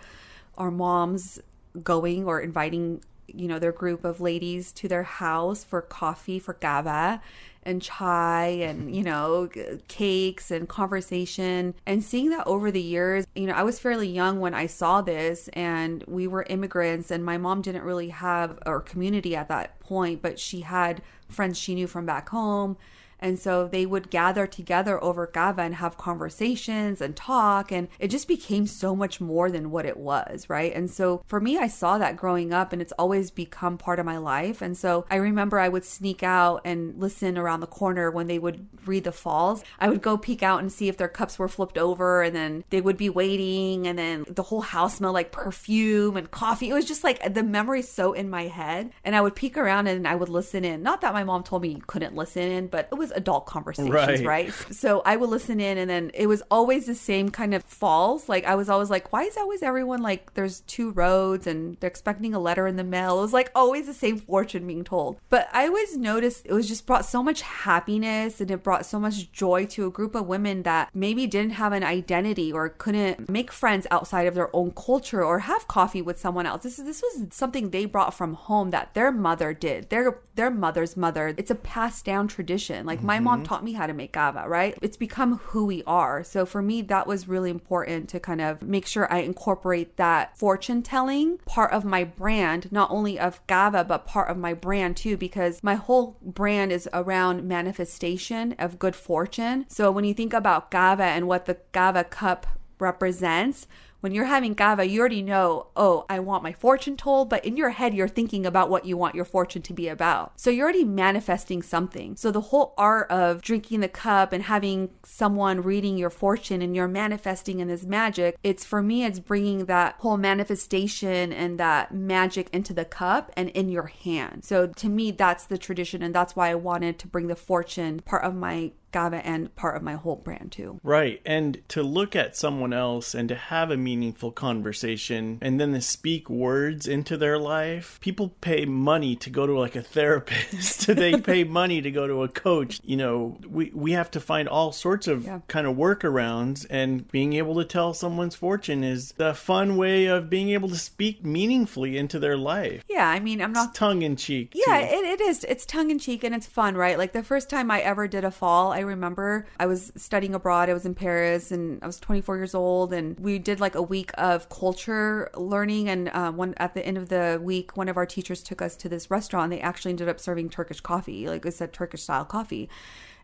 Our moms going or inviting, you know, their group of ladies to their house for coffee, for gava and chai and, you know, cakes and conversation. And seeing that over the years, you know, I was fairly young when I saw this and we were immigrants and my mom didn't really have our community at that point, but she had friends she knew from back home. And so they would gather together over Gava and have conversations and talk. And it just became so much more than what it was, right? And so for me, I saw that growing up and it's always become part of my life. And so I remember I would sneak out and listen around the corner when they would read the falls. I would go peek out and see if their cups were flipped over and then they would be waiting. And then the whole house smelled like perfume and coffee. It was just like the memory so in my head. And I would peek around and I would listen in. Not that my mom told me you couldn't listen in, but it was adult conversations, Right. right? So I would listen in and then it was always the same kind of falls. Like I was always like, why is always everyone like there's two roads and they're expecting a letter in the mail? It was like always the same fortune being told. But I always noticed it was just brought so much happiness and it brought so much joy to a group of women that maybe didn't have an identity or couldn't make friends outside of their own culture or have coffee with someone else. This is this was something they brought from home that their mother did. Their their mother's mother. It's a passed down tradition. Like my mom mm-hmm. taught me how to make gava, right? It's become who we are. So for me that was really important to kind of make sure I incorporate that fortune telling part of my brand, not only of gava but part of my brand too because my whole brand is around manifestation of good fortune. So when you think about gava and what the gava cup represents, when you're having gava, you already know, oh, I want my fortune told, but in your head, you're thinking about what you want your fortune to be about. So you're already manifesting something. So the whole art of drinking the cup and having someone reading your fortune and you're manifesting in this magic, it's for me, it's bringing that whole manifestation and that magic into the cup and in your hand. So to me, that's the tradition. And that's why I wanted to bring the fortune part of my Gava and part of my whole brand too. Right. And to look at someone else and to have a meaningful conversation and then to speak words into their life. People pay money to go to like a therapist. they pay money to go to a coach. You know, we, we have to find all sorts of Yeah. kind of workarounds and being able to tell someone's fortune is a fun way of being able to speak meaningfully into their life. Yeah, I mean, I'm not Tongue in cheek. Yeah, it, it is. It's tongue in cheek and it's fun, right? Like the first time I ever did a fall, I remember I was studying abroad. I was in Paris and I was 24 years old, and we did like a week of culture learning. And uh, one at the end of the week, one of our teachers took us to this restaurant. They actually ended up serving Turkish coffee, like I said, Turkish style coffee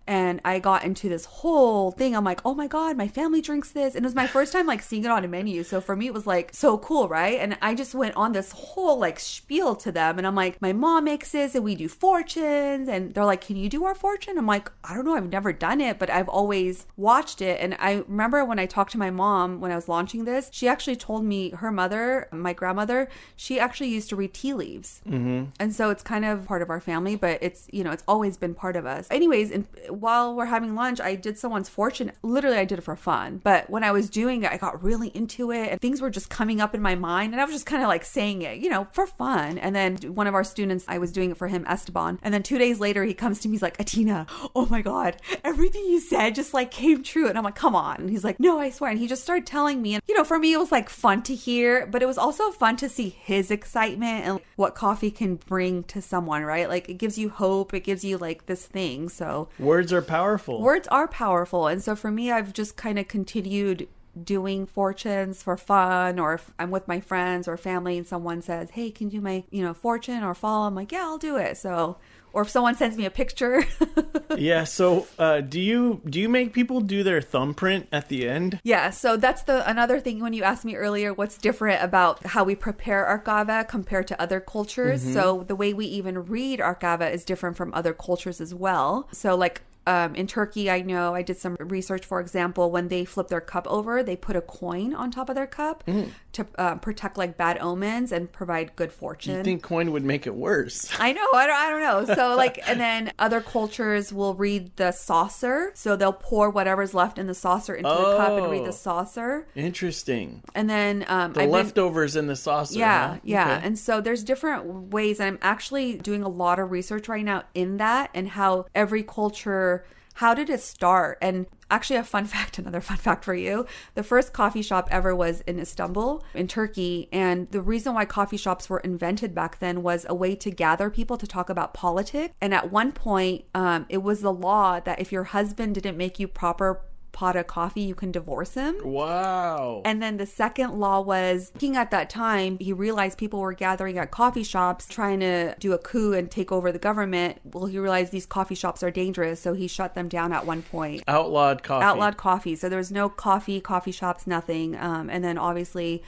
and I got into this whole thing. I'm like, oh my god, my family drinks this, and it was my first time like seeing it on a menu. So for me, it was like so cool, right? And I just went on this whole like spiel to them, and I'm like, my mom makes this, and we do fortunes, and they're like, can you do our fortune? I'm like, I don't know, I've never done it, but I've always watched it, and I remember when I talked to my mom when I was launching this, she actually told me her mother, my grandmother, she actually used to read tea leaves, mm-hmm. and so it's kind of part of our family, but it's you know it's always been part of us. Anyways, and while we're having lunch, I did someone's fortune. Literally, I did it for fun. But when I was doing it, I got really into it and things were just coming up in my mind. And I was just kind of like saying it, you know, for fun. And then one of our students, I was doing it for him, Esteban. And then two days later, he comes to me, he's like, Atina, oh my God, everything you said just like came true. And I'm like, come on. And he's like, no, I swear. And he just started telling me. And, you know, for me, it was like fun to hear, but it was also fun to see his excitement and what coffee can bring to someone, right? Like it gives you hope, it gives you like this thing. So words are powerful. Words are powerful. And so for me, I've just kind of continued doing fortunes for fun or if I'm with my friends or family and someone says, "Hey, can you do my, you know, fortune or fall?" I'm like, "Yeah, I'll do it." So or if someone sends me a picture. yeah. So, uh, do you do you make people do their thumbprint at the end? Yeah. So that's the another thing when you asked me earlier, what's different about how we prepare our gava compared to other cultures. Mm-hmm. So the way we even read our gava is different from other cultures as well. So like um, in Turkey, I know I did some research. For example, when they flip their cup over, they put a coin on top of their cup mm. to uh, protect like bad omens and provide good fortune. You think coin would make it worse? I know. I don't. I don't know. So like, and then other cultures will read the saucer, so they'll pour whatever's left in the saucer into oh, the cup and read the oh. saucer. Interesting. And then um, the I've leftovers been, in the saucer. Yeah, huh? yeah. Okay. And so there's different ways. I'm actually doing a lot of research right now in that and how every culture how did it start? And actually, a fun fact, another fun fact for you. The first coffee shop ever was in Istanbul, in Turkey. And the reason why coffee shops were invented back then was a way to gather people to talk about politics. And at one point, um, it was the law that if your husband didn't make you proper pot of coffee, you can divorce him. Wow. And then the second law was king at that time, he realized people were gathering at coffee shops trying to do a coup and take over the government. Well, he realized these coffee shops are dangerous, so he shut them down at one point. Outlawed coffee. Outlawed coffee. So there was no coffee, coffee shops, nothing. Um, and then obviously,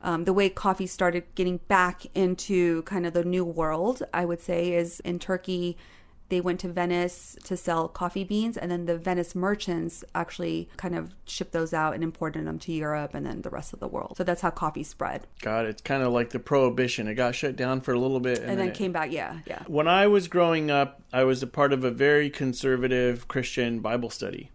um, the way coffee started getting back into kind of the new world, I would say, is in Turkey they went to Venice to sell coffee beans, and then the Venice merchants actually kind of shipped those out and imported them to Europe and then the rest of the world. So that's how coffee spread. God, it's kind of like the prohibition. It got shut down for a little bit and, and then, then came back. Yeah, yeah. When I was growing up, I was a part of a very conservative Christian Bible study.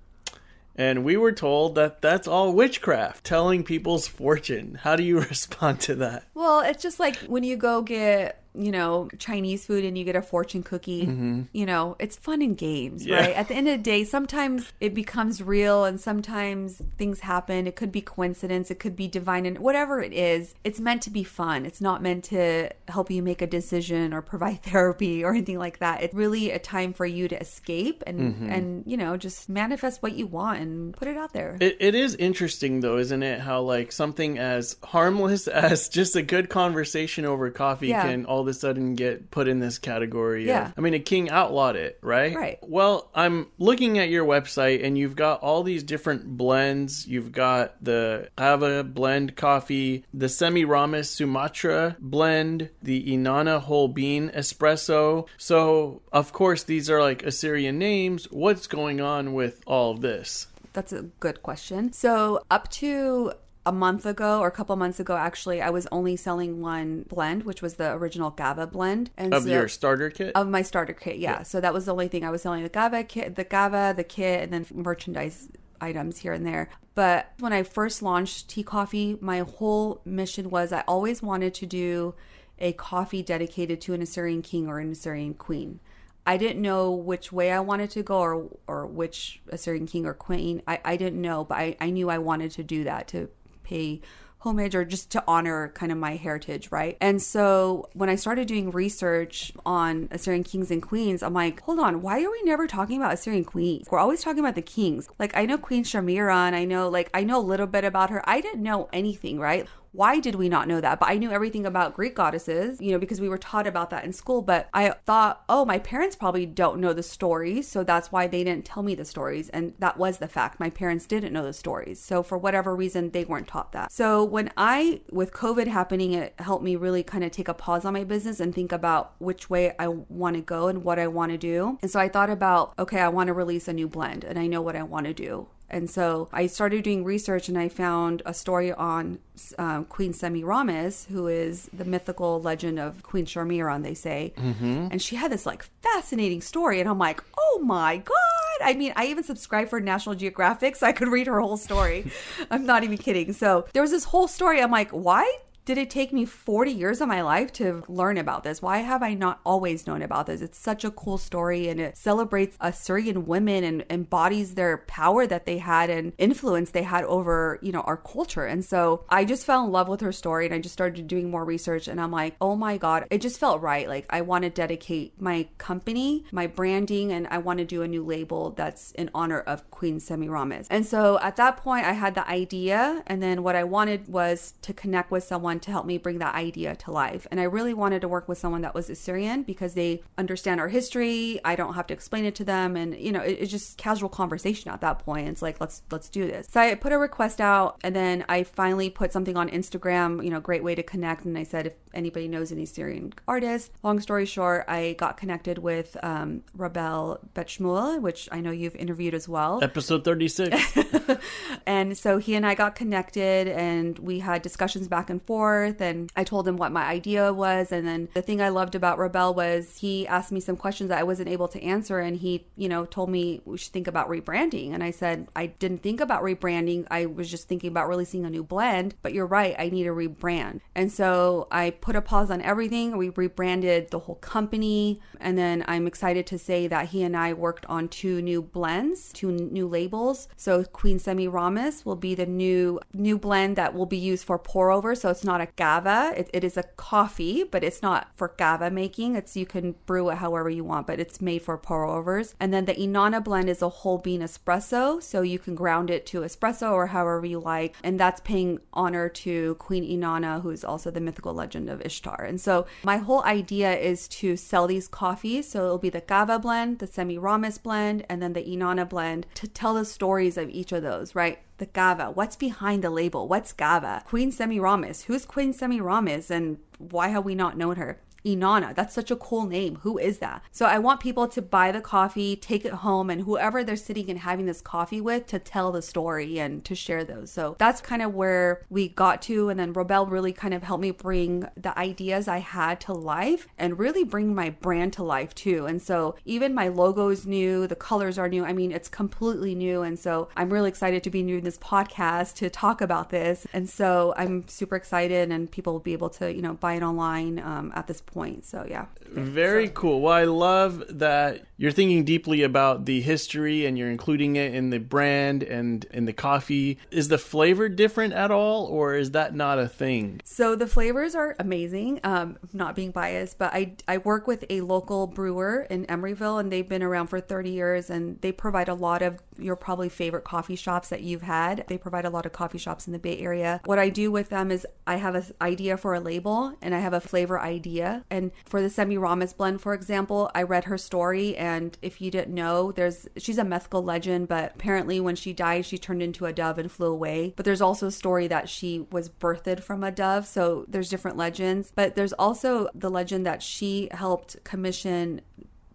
And we were told that that's all witchcraft, telling people's fortune. How do you respond to that? Well, it's just like when you go get you know, Chinese food and you get a fortune cookie, mm-hmm. you know, it's fun and games, yeah. right? At the end of the day, sometimes it becomes real and sometimes things happen. It could be coincidence, it could be divine, and whatever it is, it's meant to be fun. It's not meant to help you make a decision or provide therapy or anything like that. It's really a time for you to escape and, mm-hmm. and you know, just manifest what you want and put it out there. It, it is interesting, though, isn't it? How, like, something as harmless as just a good conversation over coffee yeah. can all of a sudden get put in this category. Yeah. Of, I mean, a king outlawed it, right? Right. Well, I'm looking at your website and you've got all these different blends. You've got the Gava blend coffee, the Semiramis Sumatra blend, the Inanna whole bean espresso. So, of course, these are like Assyrian names. What's going on with all of this? That's a good question. So, up to a month ago or a couple months ago, actually, I was only selling one blend, which was the original Gava blend. And of so, your starter kit? Of my starter kit, yeah. yeah. So that was the only thing I was selling the Gava kit, the Gava, the kit, and then merchandise items here and there. But when I first launched Tea Coffee, my whole mission was I always wanted to do a coffee dedicated to an Assyrian king or an Assyrian queen. I didn't know which way I wanted to go or or which Assyrian king or queen. I, I didn't know, but I, I knew I wanted to do that to pay homage or just to honor kind of my heritage, right? And so when I started doing research on Assyrian kings and queens, I'm like, hold on, why are we never talking about Assyrian queens? We're always talking about the kings. Like I know Queen Shamira and I know like I know a little bit about her. I didn't know anything, right? Why did we not know that? But I knew everything about Greek goddesses, you know, because we were taught about that in school. But I thought, oh, my parents probably don't know the stories. So that's why they didn't tell me the stories. And that was the fact. My parents didn't know the stories. So for whatever reason, they weren't taught that. So when I, with COVID happening, it helped me really kind of take a pause on my business and think about which way I want to go and what I want to do. And so I thought about, okay, I want to release a new blend and I know what I want to do. And so I started doing research and I found a story on um, Queen Semiramis, who is the mythical legend of Queen Sharmiran, they say. Mm-hmm. And she had this like fascinating story. And I'm like, oh my God. I mean, I even subscribed for National Geographic so I could read her whole story. I'm not even kidding. So there was this whole story. I'm like, why did it take me 40 years of my life to learn about this? Why have I not always known about this? It's such a cool story and it celebrates Assyrian women and embodies their power that they had and influence they had over, you know, our culture. And so I just fell in love with her story and I just started doing more research and I'm like, oh my God, it just felt right. Like I want to dedicate my company, my branding, and I want to do a new label that's in honor of Queen Semiramis. And so at that point, I had the idea. And then what I wanted was to connect with someone to help me bring that idea to life. And I really wanted to work with someone that was Assyrian because they understand our history. I don't have to explain it to them. And, you know, it, it's just casual conversation at that point. It's like, let's, let's do this. So I put a request out and then I finally put something on Instagram, you know, great way to connect. And I said, if anybody knows any Syrian artists, long story short, I got connected with um, Rabel Betshmul, which I know you've interviewed as well. Episode 36. and so he and I got connected and we had discussions back and forth forth and I told him what my idea was. And then the thing I loved about Rabel was he asked me some questions that I wasn't able to answer. And he, you know, told me we should think about rebranding. And I said, I didn't think about rebranding. I was just thinking about releasing a new blend. But you're right, I need a rebrand. And so I put a pause on everything. We rebranded the whole company. And then I'm excited to say that he and I worked on two new blends, two new labels. So Queen Semiramis will be the new new blend that will be used for pour over. So it's not a gava. It, it is a coffee, but it's not for gava making. It's you can brew it however you want, but it's made for pour overs. And then the Inanna blend is a whole bean espresso, so you can ground it to espresso or however you like. And that's paying honor to Queen Inanna, who's also the mythical legend of Ishtar. And so my whole idea is to sell these coffees. So it'll be the gava blend, the Semiramis blend, and then the Inanna blend to tell the stories of each of those, right? The Gava. What's behind the label? What's Gava? Queen Semiramis. Who's Queen Semiramis and why have we not known her? Inanna. That's such a cool name. Who is that? So I want people to buy the coffee, take it home, and whoever they're sitting and having this coffee with to tell the story and to share those. So that's kind of where we got to. And then Rabel really kind of helped me bring the ideas I had to life and really bring my brand to life too. And so even my logo is new, the colors are new. I mean, it's completely new. And so I'm really excited to be new in this podcast to talk about this. And so I'm super excited, and people will be able to, you know, buy it online um, at this point. So yeah. Very so. cool. Well, I love that you're thinking deeply about the history and you're including it in the brand and in the coffee. Is the flavor different at all, or is that not a thing? So the flavors are amazing. Um, not being biased, but I I work with a local brewer in Emeryville, and they've been around for 30 years, and they provide a lot of your probably favorite coffee shops that you've had. They provide a lot of coffee shops in the Bay Area. What I do with them is I have an idea for a label and I have a flavor idea. And for the Semiramis blend, for example, I read her story and if you didn't know, there's she's a mythical legend, but apparently when she died, she turned into a dove and flew away. But there's also a story that she was birthed from a dove. So there's different legends. But there's also the legend that she helped commission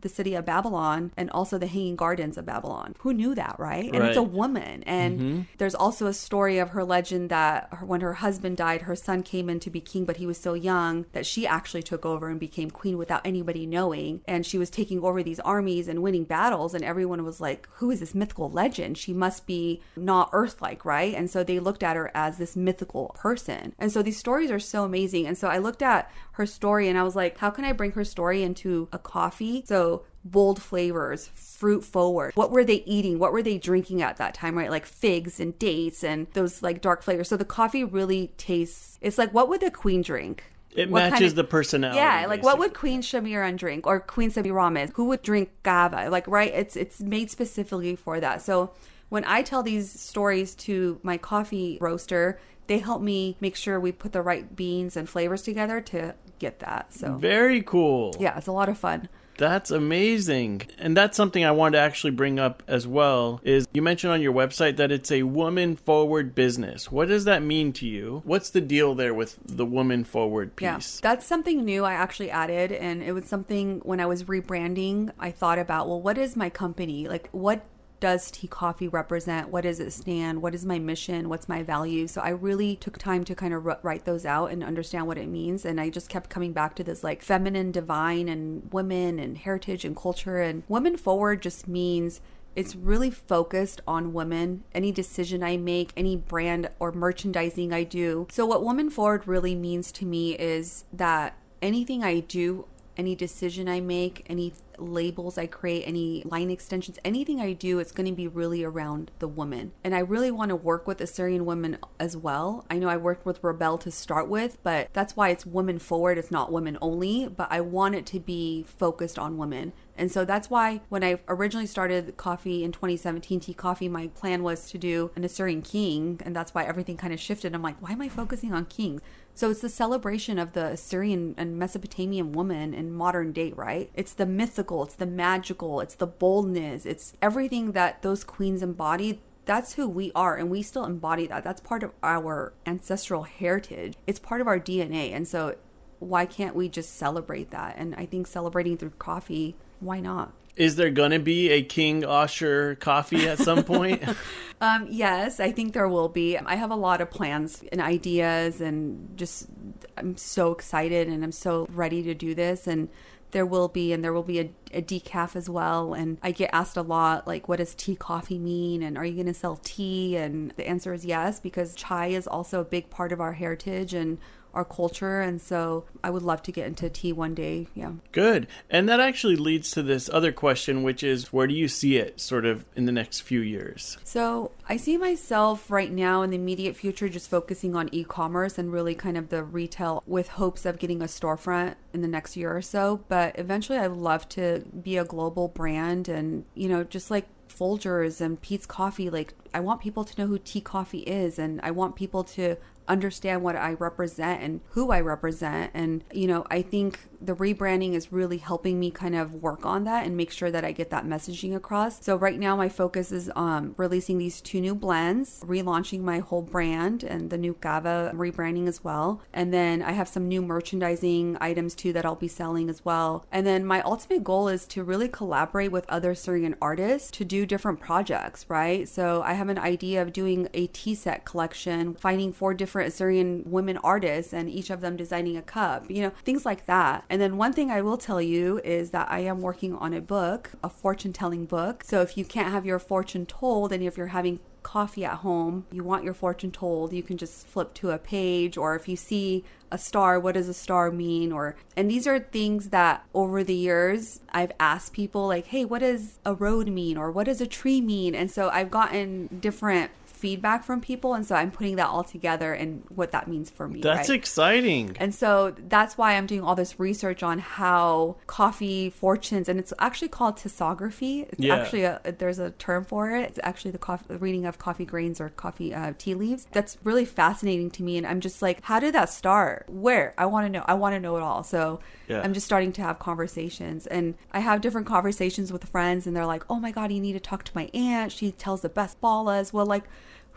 the city of Babylon and also the Hanging Gardens of Babylon. Who knew that, right? And right. it's a woman. And mm-hmm. there's also a story of her legend that her, when her husband died, her son came in to be king, but he was so young that she actually took over and became queen without anybody knowing. And she was taking over these armies and winning battles. And everyone was like, Who is this mythical legend? She must be not earth like, right? And so they looked at her as this mythical person. And so these stories are so amazing. And so I looked at her story and I was like, How can I bring her story into a coffee? So So bold flavors, fruit forward. What were they eating? What were they drinking at that time, right? Like figs and dates and those like dark flavors. So the coffee really tastes, it's like what would the queen drink? It What kind matches of- the personality. Yeah, like what would Queen Shamiran drink or Queen Semiramis? Who would drink Gava? Like, right? It's it's made specifically for that. So when I tell these stories to my coffee roaster, they help me make sure we put the right beans and flavors together to get that. So Very cool. yeah, it's a lot of fun. That's amazing. And that's something I wanted to actually bring up as well is you mentioned on your website that it's a woman forward business. What does that mean to you? What's the deal there with the woman forward piece? Yeah, that's something new I actually added, and it was something when I was rebranding. I thought about, well, what is my company? Like, what does tea coffee represent? What does it stand? What is my mission? What's my value? So I really took time to kind of write those out and understand what it means. And I just kept coming back to this like feminine, divine, and women and heritage and culture. And women forward just means it's really focused on women. Any decision I make, any brand or merchandising I do. So, what Woman Forward really means to me is that anything I do, any decision I make, any labels I create, any line extensions, anything I do, it's going to be really around the woman. And I really want to work with Assyrian women as well. I know I worked with Rabel to start with, but that's why it's women forward. It's not women only, but I want it to be focused on women. And so that's why when I originally started coffee in 2017, Tea Coffee, my plan was to do an Assyrian king. And that's why everything kind of shifted. I'm like, why am I focusing on kings? So it's the celebration of the Assyrian and Mesopotamian woman in modern day, right? It's the mythical, it's the magical, it's the boldness, it's everything that those queens embodied. That's who we are, and we still embody that. That's part of our ancestral heritage. It's part of our DNA. And so why can't we just celebrate that? And I think celebrating through coffee, why not? Is there going to be a King Ashur coffee at some point? Um, yes, I think there will be. I have a lot of plans and ideas, and just I'm so excited and I'm so ready to do this. And there will be, and there will be a, a decaf as well. And I get asked a lot, like, what does tea coffee mean? And are you going to sell tea? And the answer is yes, because chai is also a big part of our heritage and our culture. And so I would love to get into tea one day. Yeah. Good. And that actually leads to this other question, which is where do you see it sort of in the next few years? So I see myself right now in the immediate future just focusing on e commerce and really kind of the retail with hopes of getting a storefront in the next year or so. But eventually I'd love to be a global brand and, you know, just like Folgers and Peet's Coffee, like I want people to know who tea coffee is and I want people to understand what I represent and who I represent. And, you know, I think the rebranding is really helping me kind of work on that and make sure that I get that messaging across. So right now my focus is um releasing these two new blends, relaunching my whole brand and the new Gava rebranding as well. And then I have some new merchandising items too that I'll be selling as well. And then my ultimate goal is to really collaborate with other Syrian artists to do different projects, right? So I have an idea of doing a tea set collection, finding four different Syrian women artists and each of them designing a cup, you know, things like that. And then one thing I will tell you is that I am working on a book, a fortune telling book. So if you can't have your fortune told and if you're having coffee at home, you want your fortune told, you can just flip to a page or if you see a star, what does a star mean or and these are things that over the years I've asked people like, "Hey, what does a road mean or what does a tree mean?" And so I've gotten different feedback from people and so I'm putting that all together and what that means for me. That's right? exciting. And so that's why I'm doing all this research on how coffee fortunes, and it's actually called tasseography. It's Yeah. actually a there's a term for it. It's actually the coffee, the reading of coffee grains or coffee uh, tea leaves. That's really fascinating to me, and I'm just like, how did that start? Where? I want to know. I want to know it all. So Yeah. I'm just starting to have conversations, and I have different conversations with friends, and they're like, oh my god, you need to talk to my aunt. She tells the best ballas. Well, like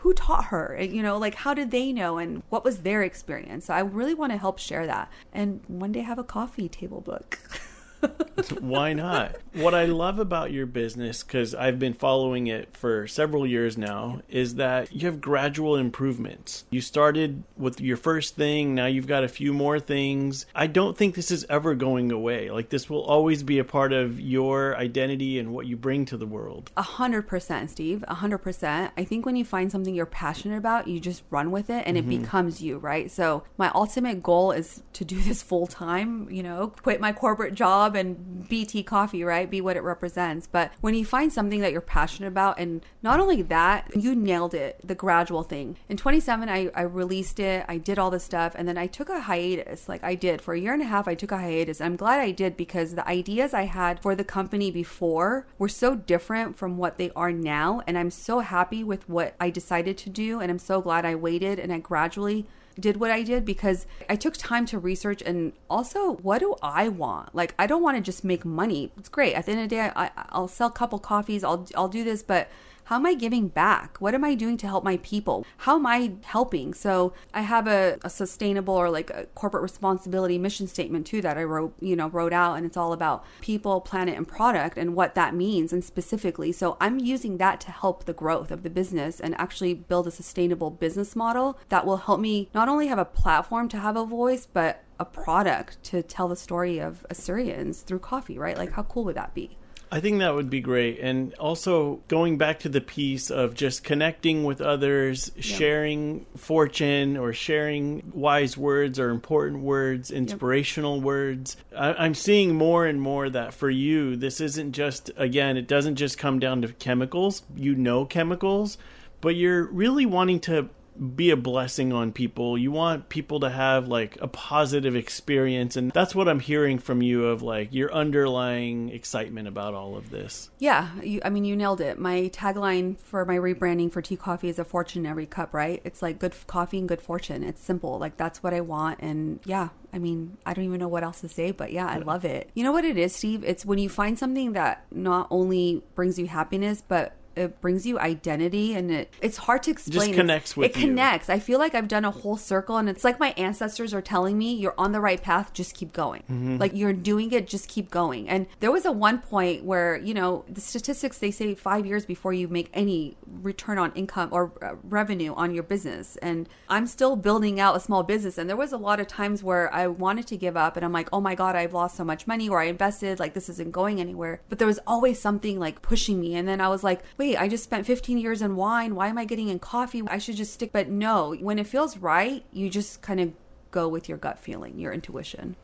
who taught her? You know like how did they know? And what was their experience? So i really want to help share that. And one day have a coffee table book Why not? What I love about your business, because I've been following it for several years now, is that you have gradual improvements. You started with your first thing, now you've got a few more things. I don't think this is ever going away. Like, this will always be a part of your identity and what you bring to the world. A hundred percent, Steve. A hundred percent. I think when you find something you're passionate about, you just run with it and it mm-hmm. becomes you, right? So my ultimate goal is to do this full time, you know, quit my corporate job job and BT coffee, right? Be what it represents. But when you find something that you're passionate about, and not only that, you nailed it, the gradual thing. In 27, I, I released it, I did all this stuff, and then I took a hiatus. Like I did for a year and a half, I took a hiatus. I'm glad I did because the ideas I had for the company before were so different from what they are now. And I'm so happy with what I decided to do. And I'm so glad I waited and I gradually did what I did because I took time to research and also what do I want? Like I don't want to just make money. It's great. At the end of the day, I, I'll sell a couple coffees. I'll I'll do this, but how am I giving back? What am I doing to help my people? How am I helping? So I have a, a, sustainable or like a corporate responsibility mission statement too that I wrote, you know, wrote out and it's all about people, planet, and product and what that means and specifically. So I'm using that to help the growth of the business and actually build a sustainable business model that will help me not only have a platform to have a voice, but a product to tell the story of Assyrians through coffee, right? Like how cool would that be? I think that would be great. And also going back to the piece of just connecting with others, yep. sharing fortune or sharing wise words or important words, inspirational yep. words. I, am seeing more and more that for you, this isn't just, again, it doesn't just come down to chemicals. You know chemicals, but you're really wanting to be a blessing on people. You want people to have like a positive experience and that's what I'm hearing from you of like your underlying excitement about all of this. Yeah, you, I mean you nailed it. My tagline for my rebranding for tea coffee is a fortune in every cup, right? It's like good coffee and good fortune. It's simple. Like that's what I want and yeah, I mean, I don't even know what else to say, but yeah, I love it. You know what it is, Steve? It's when you find something that not only brings you happiness, but it brings you identity and it it's hard to explain. It just connects it's, with it you. connects. I feel like I've done a whole circle and it's like my ancestors are telling me you're on the right path, just keep going. Mm-hmm. Like you're doing it, just keep going. And there was a one point where, you know, the statistics they say 5 years before you make any return on income or uh, revenue on your business. And I'm still building out a small business and there was a lot of times where I wanted to give up and I'm like, "Oh my god, I've lost so much money or I invested like this isn't going anywhere." But there was always something like pushing me and then I was like, "Wait, wait, I just spent 15 years in wine. Why am I getting in coffee? I should just stick. But no, when it feels right, you just kind of go with your gut feeling, your intuition.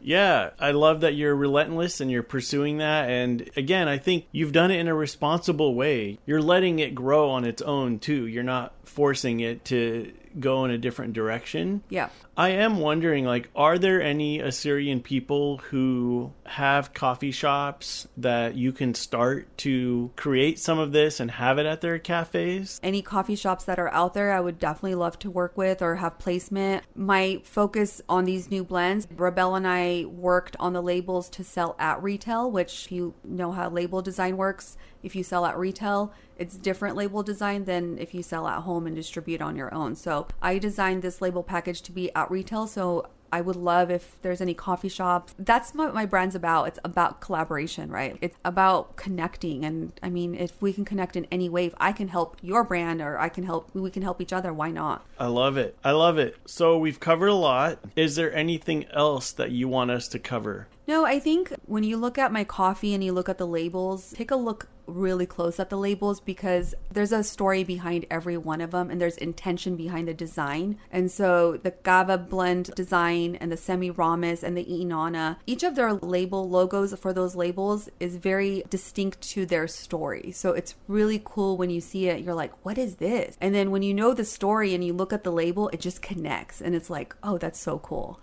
Yeah, I love that you're relentless and you're pursuing that. And again, I think you've done it in a responsible way. You're letting it grow on its own, too. You're not forcing it to go in a different direction. Yeah. I am wondering like are there any Assyrian people who have coffee shops that you can start to create some of this and have it at their cafes? Any coffee shops that are out there I would definitely love to work with or have placement. My focus on these new blends, Rabel and I worked on the labels to sell at retail, which you know how label design works, if you sell at retail, it's different label design than if you sell at home and distribute on your own. So I designed this label package to be at retail. So I would love if there's any coffee shops. That's what my brand's about. It's about collaboration, right? It's about connecting. And I mean, if we can connect in any way, if I can help your brand or I can help, we can help each other, why not? I love it. I love it. So we've covered a lot. Is there anything else that you want us to cover? No, I think when you look at my coffee and you look at the labels, take a look really close at the labels because there's a story behind every one of them and there's intention behind the design. And so the Gava blend design and the Semiramis and the Inanna, each of their label logos for those labels is very distinct to their story. So it's really cool when you see it, you're like, what is this? And then when you know the story and you look at the label, it just connects and it's like, oh, that's so cool.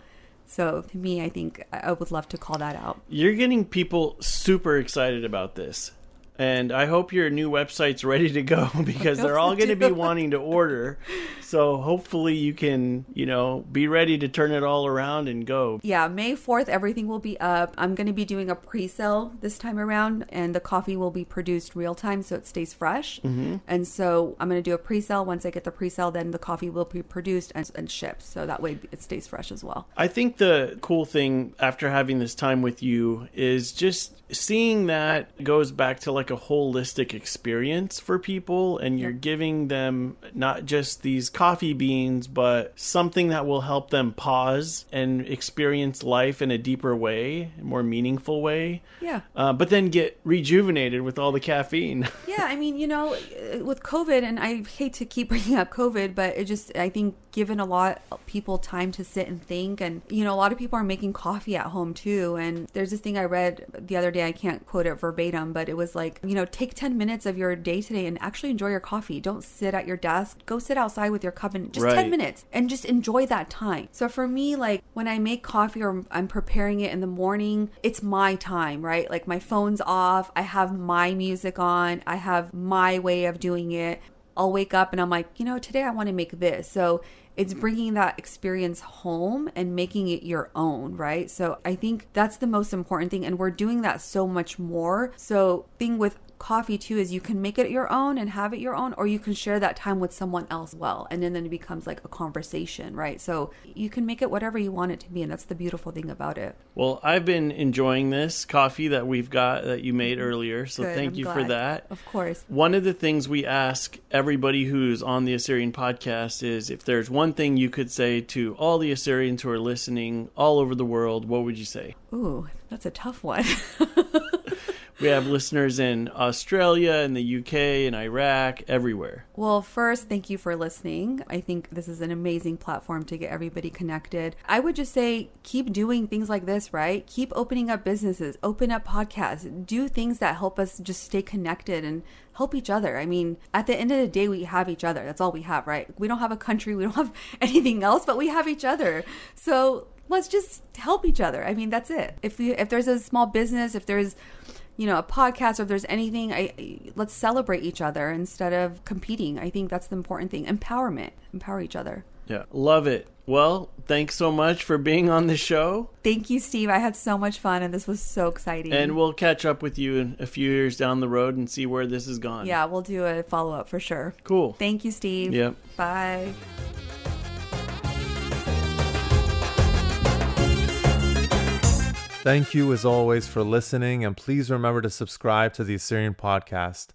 So to me, I think I would love to call that out. You're getting people super excited about this. And I hope your new website's ready to go because they're all going to be wanting to order. So hopefully you can, you know, be ready to turn it all around and go. Yeah, May 4th, everything will be up. I'm going to be doing a pre sale this time around, and the coffee will be produced real time so it stays fresh. Mm-hmm. And so I'm going to do a pre sale. Once I get the pre sale, then the coffee will be produced and, and shipped. So that way it stays fresh as well. I think the cool thing after having this time with you is just seeing that goes back to like a holistic experience for people and you're giving them not just these coffee beans but something that will help them pause and experience life in a deeper way more meaningful way. Yeah. Uh, but then get rejuvenated with all the caffeine. Yeah i mean you know uh, with COVID, and I hate to keep bringing up COVID, but it just, I think, given a lot of people time to sit and think, and, you know, a lot of people are making coffee at home too. And there's this thing I read the other day, I can't quote it verbatim, but it was like, you know, take 10 minutes of your day today and actually enjoy your coffee. Don't sit at your desk. Go sit outside with your cup and just Right. 10 minutes and just enjoy that time. So for me, like when I make coffee or I'm preparing it in the morning, it's my time, right? Like my phone's off. I have my music on. I have my way of doing it. I'll wake up and I'm like, you know, today I want to make this. So it's bringing that experience home and making it your own, right? So I think that's the most important thing. And we're doing that so much more. So, thing with coffee too is you can make it your own and have it your own or you can share that time with someone else well. And then, then it becomes like a conversation right? So you can make it whatever you want it to be and that's the beautiful thing about it. Well, I've been enjoying this coffee that we've got that you made mm-hmm. earlier, so Good, thank I'm you for that. of course. One of the things we ask everybody who's on the Assyrian podcast is if there's one thing you could say to all the Assyrians who are listening all over the world, what would you say? ooh that's a tough one We have listeners in Australia, in the UK, in Iraq, everywhere. Well, first, thank you for listening. I think this is an amazing platform to get everybody connected. I would just say keep doing things like this, right? Keep opening up businesses, open up podcasts, do things that help us just stay connected and help each other. I mean, at the end of the day, we have each other. That's all we have, right? We don't have a country, we don't have anything else, but we have each other. So let's just help each other. I mean, that's it. If we, if there's a small business, if there's you know a podcast or if there's anything I, I- let's celebrate each other instead of competing. I think that's the important thing. Empowerment. Empower each other. Yeah, love it. Well, thanks so much for being on the show, thank you steve. I had so much fun and this was so exciting. And we'll catch up with you in a few years down the road and see where this has gone. yeah we'll do a follow-up for sure. Cool. thank you steve. Yep. bye Thank you as always for listening, and please remember to subscribe to the Assyrian Podcast.